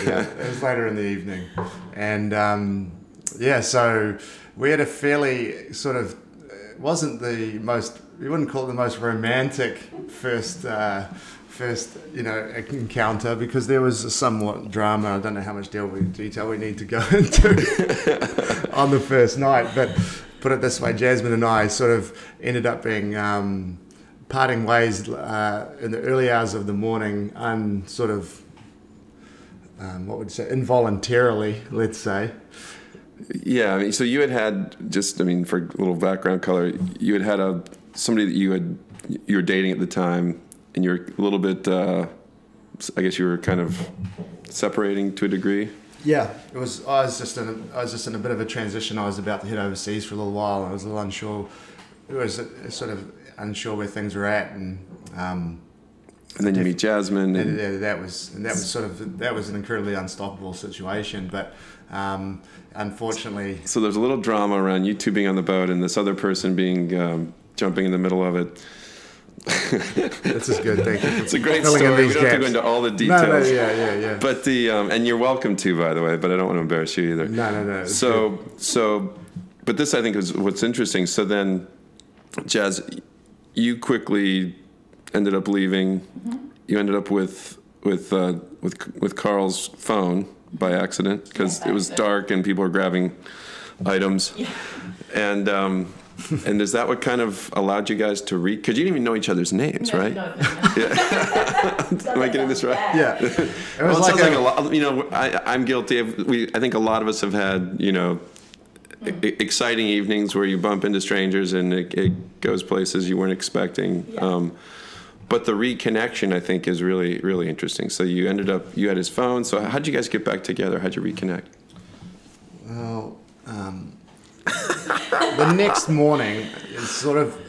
yeah, it was later in the evening, and um, yeah, so we had a fairly sort of it wasn't the most we wouldn't call it the most romantic first. Uh, First, you know, encounter because there was a somewhat drama. I don't know how much detail we need to go into on the first night, but put it this way: Jasmine and I sort of ended up being um, parting ways uh, in the early hours of the morning, and sort of um, what would you say involuntarily, let's say. Yeah, I mean, so you had had just, I mean, for a little background color, you had had a somebody that you had you were dating at the time, and you were a little bit, uh, I guess you were kind of separating to a degree. Yeah, it was. I was just in. A, I was just in a bit of a transition. I was about to head overseas for a little while. and I was a little unsure. It was sort of unsure where things were at, and um, And then you meet Jasmine, and and that was and that was sort of that was an incredibly unstoppable situation. But um, unfortunately, so there's a little drama around you two being on the boat and this other person being um, jumping in the middle of it. this is good. Thank you. It's a great Filling story. We don't have to go into all the details. no, no, yeah, yeah, yeah. But the um, and you're welcome to, by the way. But I don't want to embarrass you either. No, no, no. it's So so, but this I think is what's interesting. So then, Jazz, you quickly ended up leaving. You ended up with with uh, with with Carl's phone by accident because Yeah, it was dark and people were grabbing items. Yeah. And um, and is that what kind of allowed you guys to read? Because you didn't even know each other's names, No, right? no, no, no. Am I getting this right? Yeah, it was Well, it like, sounds a, like a lot. You know, I, I'm guilty of. We, I think a lot of us have had, you know, e- exciting evenings where you bump into strangers and it, it goes places you weren't expecting. Yeah. Um, but the reconnection, I think, is really, really interesting. So you ended up, you had his phone. So how'd you guys get back together? How'd you reconnect? Well, um, the next morning is sort of.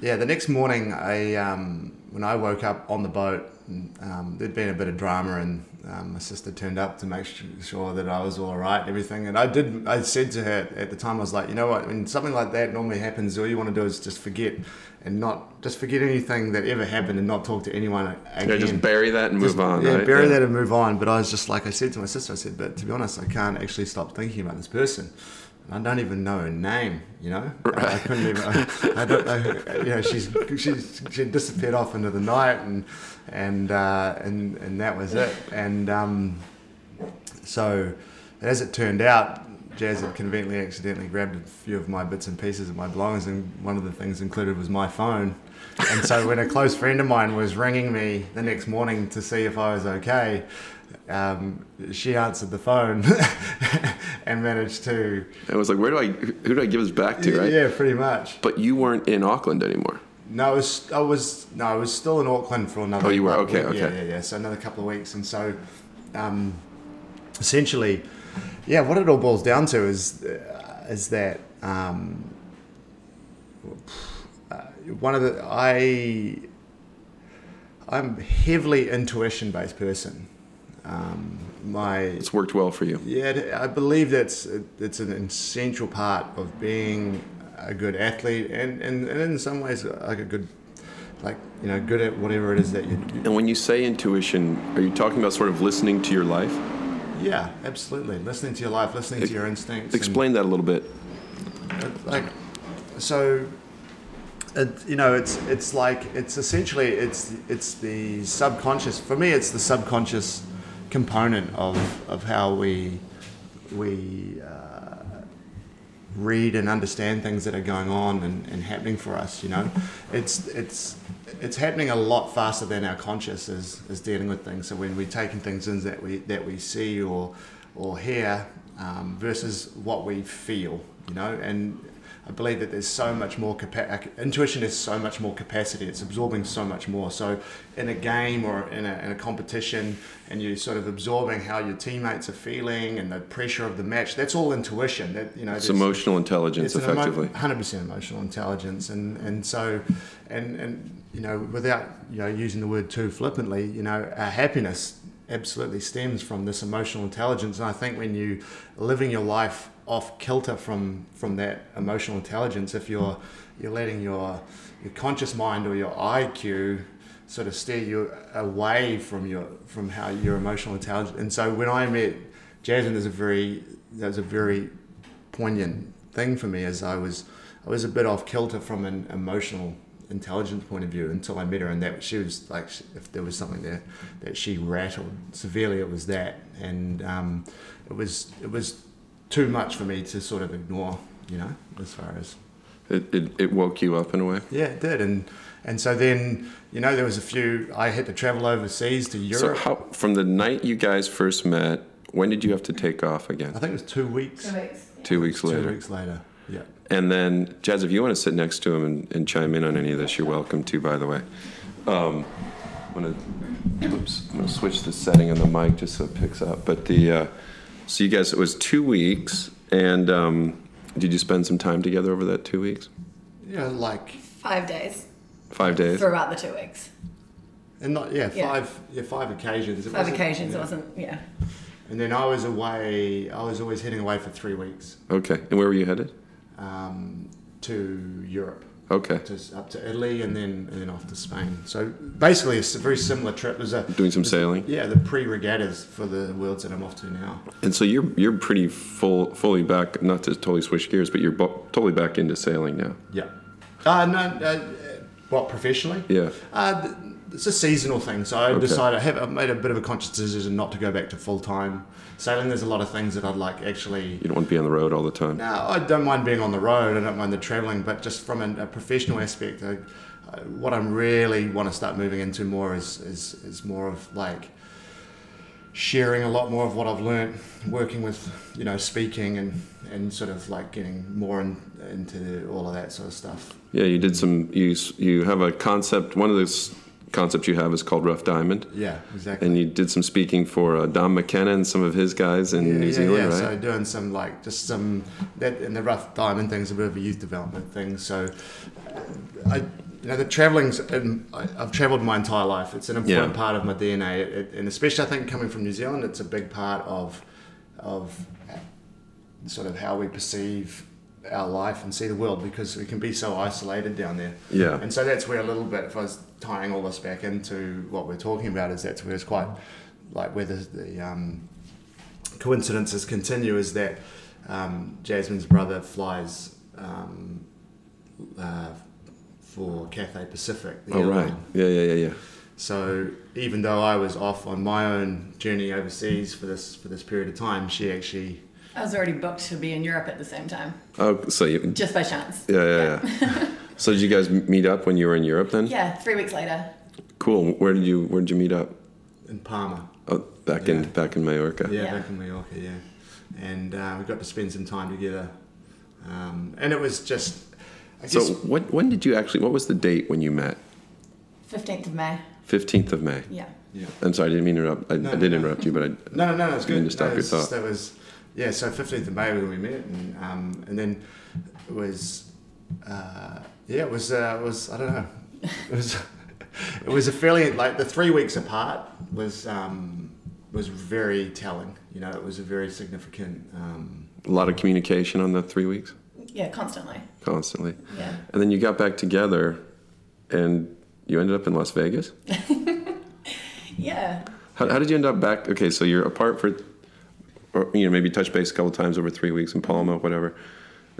Yeah, the next morning, I um, when I woke up on the boat, um, there'd been a bit of drama, and um, my sister turned up to make sure that I was all right and everything. And I did. I said to her at the time, I was like, you know what? When something like that normally happens, all you want to do is just forget, and not just forget anything that ever happened, and not talk to anyone again. Yeah, just bury that and move on. Yeah, right? bury that and move on. But I was just like I said to my sister, I said, but to be honest, I can't actually stop thinking about this person. I don't even know her name, you know. I couldn't even. I, I don't know. You know, she's she's she disappeared off into the night, and and uh, and and that was it. And um, so, as it turned out, Jazz had conveniently accidentally grabbed a few of my bits and pieces of my belongings, and one of the things included was my phone. And so, when a close friend of mine was ringing me the next morning to see if I was okay, um, she answered the phone and managed to. I was like, where do I, who do I give this back to, right? Yeah, pretty much. But you weren't in Auckland anymore. No, I was, I was no, I was still in Auckland for another. Oh, you were? Okay, yeah, okay. Yeah, yeah, So another couple of weeks, and so um, essentially, yeah, what it all boils down to is uh, is that um, uh, one of the I I'm heavily intuition based person. Um, my It's worked well for you. yeah, I believe that's it's an essential part of being a good athlete, and, and, and in some ways like a good, like you know, good at whatever it is that you. do. And when you say intuition, are you talking about sort of listening to your life? Yeah, absolutely. Listening to your life, listening to your instincts. and- Explain that a little bit. like so it, you know it's it's like it's essentially it's it's the subconscious for me it's the subconscious component of of how we we uh, read and understand things that are going on and, and happening for us you know? It's it's it's happening a lot faster than our conscious is, is dealing with things. So when we're taking things in that we that we see or or hear um, versus what we feel you know? And I believe that there's so much more capa- intuition is so much more capacity. It's absorbing so much more. So in a game or in a, in a competition, and you're sort of absorbing how your teammates are feeling and the pressure of the match. That's all intuition. That you know, It's emotional intelligence, it's effectively. 100% emotional intelligence and and so and and you know without you know using the word too flippantly you know our happiness absolutely stems from this emotional intelligence and I think when you living your life off kilter from from that emotional intelligence if you're you're letting your your conscious mind or your IQ sort of steer you away from your from how your emotional intelligence and so when I met Jasmine there's a very there's a very poignant thing for me as I was I was a bit off kilter from an emotional intelligence point of view until I met her and that she was like if there was something there that she rattled severely it was that. And um, it was it was too much for me to sort of ignore you know as far as It, it, it woke you up in a way. yeah it did and and so then you know there was a few I had to travel overseas to So Europe how from the night you guys first met, when did you have to take off again? I think it was two weeks Two weeks. Two weeks two later. weeks later yeah And then, Jazz, if you want to sit next to him and, and chime in on any of this, you're welcome to, by the way. Um, I'm going to oops, I'm gonna switch the setting on the mic just so it picks up. But the, uh, so you guys, it was two weeks, and um, did you spend some time together over that two weeks? yeah like Five days Five days? throughout the two weeks. and not yeah Yeah. five yeah five occasions It Five wasn't- occasions. It yeah. wasn't. Yeah. And then I was away. I was always heading away for three weeks Okay. And where were you headed? um, to Europe, Okay. to, up to Italy, and then and then off to Spain. So basically, it's a very similar trip. There's a Doing some sailing? yeah, the pre-regattas for the worlds that I'm off to now. And so you're you're pretty full, fully back, not to totally switch gears, but you're bo- totally back into sailing now. Yeah. Uh, no, uh, what professionally? Yeah. Uh, it's a seasonal thing. So I Okay. decided I have I made a bit of a conscious decision not to go back to full time sailing. There's a lot of things that I'd like actually You don't want to be on the road all the time. No, I don't mind being on the road. I don't mind the traveling, but just from a, a professional aspect, I, I, what I really want to start moving into more is, is is more of like sharing a lot more of what I've learned working with you know speaking and and sort of like getting more in, into all of that sort of stuff. Yeah, you did some. You you have a concept. One of the concepts you have is called Rough Diamond, Yeah, exactly. and you did some speaking for uh, Don McKenna and some of his guys in yeah, New yeah, Zealand, yeah. right? So doing some like just some that and the rough diamond thing's a bit of a youth development thing. So uh, I you know the traveling's and I- I've travelled my entire life. It's an important part of my DNA, it, it, and especially I think coming from New Zealand, it's a big part of of sort of how we perceive our life and see the world because we can be so isolated down there. Yeah. And so that's where a little bit, if I was tying all this back into what we're talking about, is that's where it's quite like where the, the um, coincidences continue is that um, Jasmine's brother flies um, uh, for Cathay Pacific. oh right. airline. Yeah, yeah, yeah, yeah. So even though I was off on my own journey overseas for this for this period of time, she actually I was already booked to be in Europe at the same time, Oh, so you. just by chance. Yeah, yeah, yeah. so did you guys meet up when you were in Europe then? Yeah. Three weeks later. Cool. Where did you Where did you meet up? in Palma. Oh, back in back in Mallorca. Yeah, Yeah. back in Mallorca, yeah. And uh, we got to spend some time together. Um, and it was just, I So guess, what when did you actually? What was the date when you met? Fifteenth of May. Fifteenth of May. Yeah. yeah. I'm sorry, I didn't mean to interrupt. I, No, I no, did no. interrupt you, but I, No, no, no, it's You good. need to stop no, your it's thought. That was, yeah, so 15th of May when we met. And, um, and then it was, uh, yeah, it was, uh, it was, I don't know, it was, it was a fairly, like the three weeks apart was, um, was very telling. You know, it was a very significant. Um, A lot of communication on the three weeks, Yeah, constantly. constantly. Yeah. And then you got back together, and you ended up in Las Vegas. Yeah. How, how did you end up back? Okay, so you're apart for, or, you know, maybe touch base a couple times over three weeks in Palma, whatever.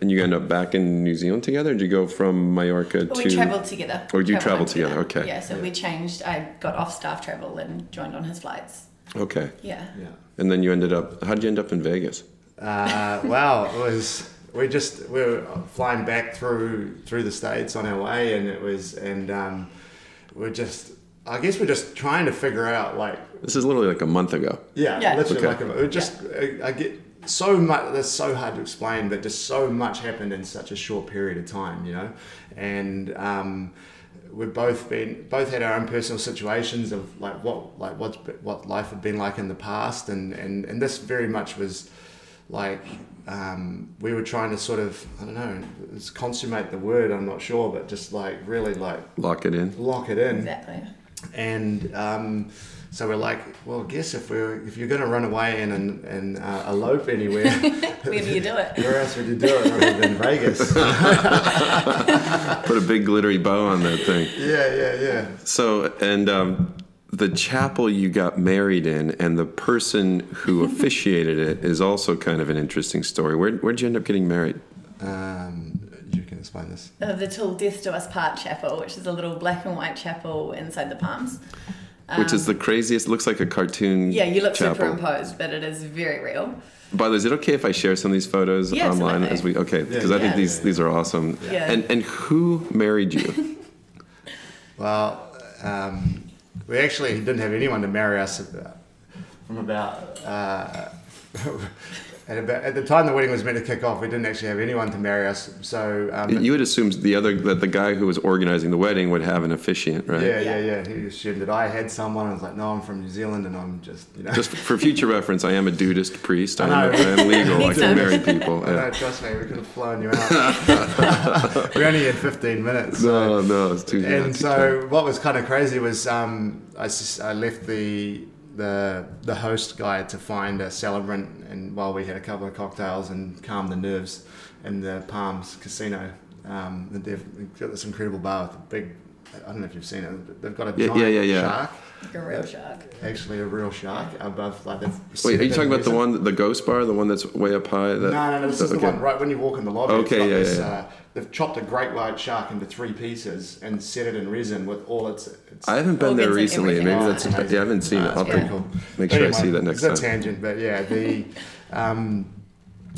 And you end up back in New Zealand together? Or did you go from Mallorca But to? we travelled together. Oh, you Travelled travelled together, okay. Yeah, so we changed. I got off staff travel and joined on his flights. Okay, Yeah. yeah. and then you ended up. How did you end up in Vegas? Uh, wow, it was. We just we were flying back through through the states on our way, and it was and um, we're just. I guess we're just trying to figure out like This is literally like a month ago. Yeah, Yeah. literally Okay. like a, month. it just I, I get so much. That's so hard to explain, but just so much happened in such a short period of time, you know. And um, we've both been both had our own personal situations of like what like what what life had been like in the past, and and and this very much was like um, we were trying to sort of I don't know, it's consummate the word. I'm not sure, but just like really like Lock it in. lock it in Exactly. and um, so we're like, well, guess if we're if you're going to run away and and, and uh, elope anywhere, Where do you do it? where else would you do it other than Vegas? Put a big glittery bow on that thing. yeah, yeah, yeah. So, and um, the chapel you got married in, and the person who officiated it is also kind of an interesting story. Where where'd you end up getting married? Um, you can explain this. Uh, the Till Death Do Us Part chapel, which is a little black and white chapel inside the Palms. Which is the craziest? Looks like a cartoon. Um, Yeah, you look chapel. superimposed, but it is very real. By the way, is it okay if I share some of these photos Yeah, online as we? Okay, because I think Yeah. these these are awesome. Yeah. And and who married you? Well, um, we actually didn't have anyone to marry us about, from about. Uh, at, about, at the time the wedding was meant to kick off, we didn't actually have anyone to marry us. So um, you would assume the other that the guy who was organizing the wedding would have an officiant, right? Yeah, yeah, yeah. He assumed that I had someone. I was like, no, I'm from New Zealand, and I'm just, you know. Just for future reference, I am a Dudeist priest. I am, I know. I am legal. I Next can marry people. I know, Yeah. trust me, we could have flown you out. we only had 15 minutes. So. No, no, it's too. And too so, what was kind of crazy was um, I, s- I left the the the host guy to find a celebrant, and while we had a couple of cocktails and calm the nerves in the Palms Casino, um, they've got this incredible bar with a big. I don't know if you've seen it. They've got a Yeah, giant yeah, yeah, shark, Like a real shark. actually a real shark above like they've. Wait, are you talking about the one, the ghost bar, the one that's way up high? That, No, no, no. This is the okay. one right when you walk in the lobby. Okay, yeah, this, yeah. Uh, they've chopped a great white shark into three pieces and set it in resin with all its. its I haven't been there recently. Maybe everything. that's. Oh, amazing. Yeah, I haven't seen No, it. it's I'll pretty cool. make sure I see that next it's a time. tangent, but yeah, the. Um,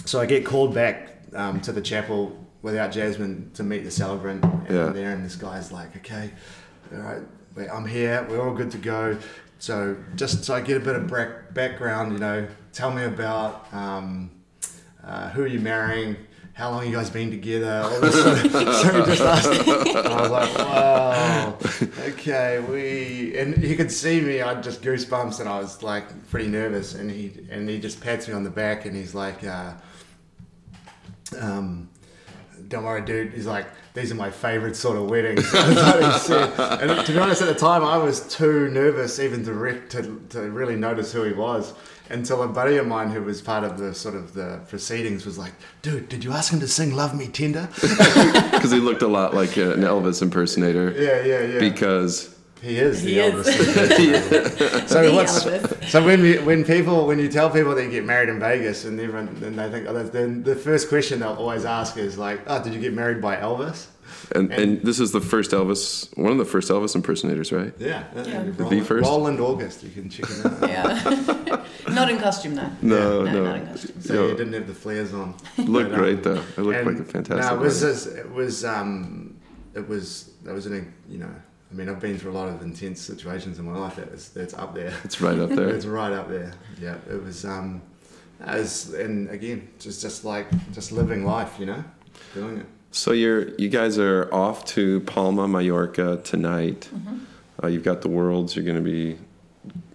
so I get called back um, to the chapel without Jasmine to meet the celebrant, and Yeah. I'm there, and this guy's like, "Okay, all right, wait, I'm here. We're all good to go." So just so I get a bit of back- background, you know, tell me about um, uh, who are you marrying. How long you guys been together? All this sort of, so just asked. And I was like, wow, okay, we. And he could see me. I just goosebumps, and I was like pretty nervous. And he and he just pats me on the back, and he's like, uh, um, "Don't worry, dude." He's like, "These are my favorite sort of weddings." That's what he said. And to be honest, at the time, I was too nervous even to rec- to, to really notice who he was. Until a buddy of mine who was part of the sort of the proceedings was like, "Dude, did you ask him to sing "Love Me Tender"?" Because he looked a lot like uh, an Elvis impersonator. yeah, yeah, yeah. Because He is the He is. Elvis. so The what's Elvis. so when we, when people when you tell people that you get married in Vegas and everyone then they think oh, that's- then the first question they'll always ask is like oh did you get married by Elvis? and, and this is the first Elvis, one of the first Elvis impersonators, right? Yeah, Yeah. Roland, The first? Roland August. You can check it out. Yeah. not in costume though. No, No, no. not in costume. So Yo, you didn't have the flares on. looked But, um, great though. It looked and- like a fantastic. No, it was wedding. just, it was um it was that was an you know I mean I've been through a lot of intense situations in my life. That's that's up there. It's right up there. It's right up there. Yeah, it was. Um, as and again, just just like just living life, you know, doing it. So you're you guys are off to Palma, Mallorca tonight. Mm-hmm. Uh, you've got the worlds. You're going to be,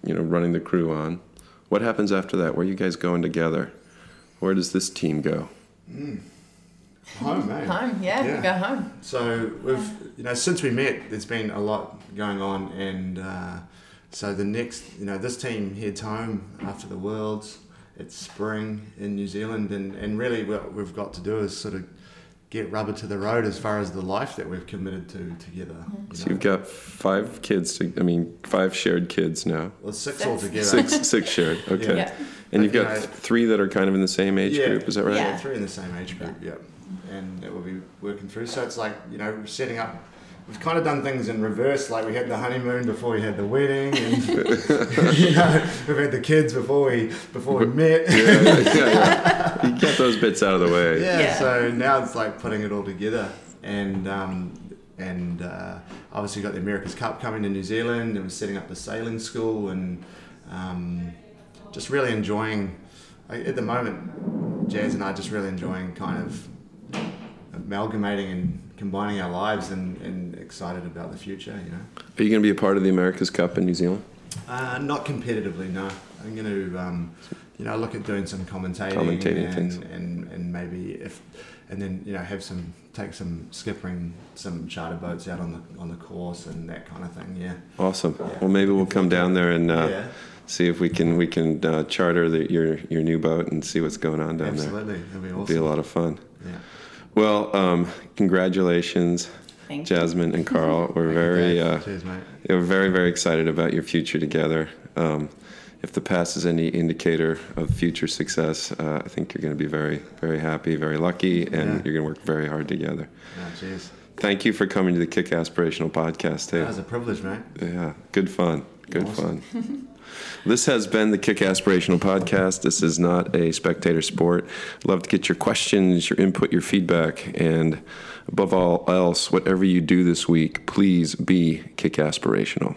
you know, running the crew on. What happens after that? Where are you guys going together? Where does this team go? Home, mate. Home, yeah, Yeah. we go home. So we've, you know, since we met, there's been a lot going on, and uh, so the next, you know, this team heads home after the Worlds. It's spring in New Zealand, and, and really what we've got to do is sort of get rubber to the road as far as the life that we've committed to together. you So know. you've got five kids. To, I mean, five shared kids now. well, six Six. altogether. Six, six shared. Okay. Yeah. And you've got you know- three that are kind of in the same age Yeah. group. Is that right? Yeah. three in the same age group, yeah. And that we'll be working through. So it's like, you know, setting up. We've kind of done things in reverse. Like we had the honeymoon before we had the wedding, and you know, we've had the kids before we before we met. Yeah, yeah, yeah. You get those bits out of the way. Yeah, Yeah. So now it's like putting it all together, and um, and uh, obviously got the America's Cup coming to New Zealand, and we're setting up the sailing school, and um, just really enjoying. At the moment, Jazz and I are just really enjoying kind of amalgamating and combining our lives, and, and excited about the future. You know, Are you going to be a part of the America's Cup in New Zealand? uh, not competitively, no. I'm going to, um, you know, look at doing some commentating, Commentating and, and and maybe if, and then you know have some take some skippering, some charter boats out on the on the course and that kind of thing. Yeah. Awesome. Yeah. Well, maybe we'll come down there and uh, yeah. see if we can we can uh, charter the, your your new boat and see what's going on down there. Absolutely, that'd be awesome. It'll be a lot of fun. Yeah. Well, um, congratulations, Thank you. Jasmine and Carl. We're very uh, Cheers, mate. we're very very excited about your future together. Um, if the past is any indicator of future success, uh, I think you're going to be very very happy, very lucky, and Yeah. you're going to work very hard together. No, cheers. Thank you for coming to the Kick Aspirational podcast, too. That was a privilege, mate. Yeah, good fun. Good Awesome. fun. this has been the Kick Aspirational Podcast. This is not a spectator sport. Love to get your questions, your input, your feedback, and above all else, whatever you do this week, please be kick aspirational.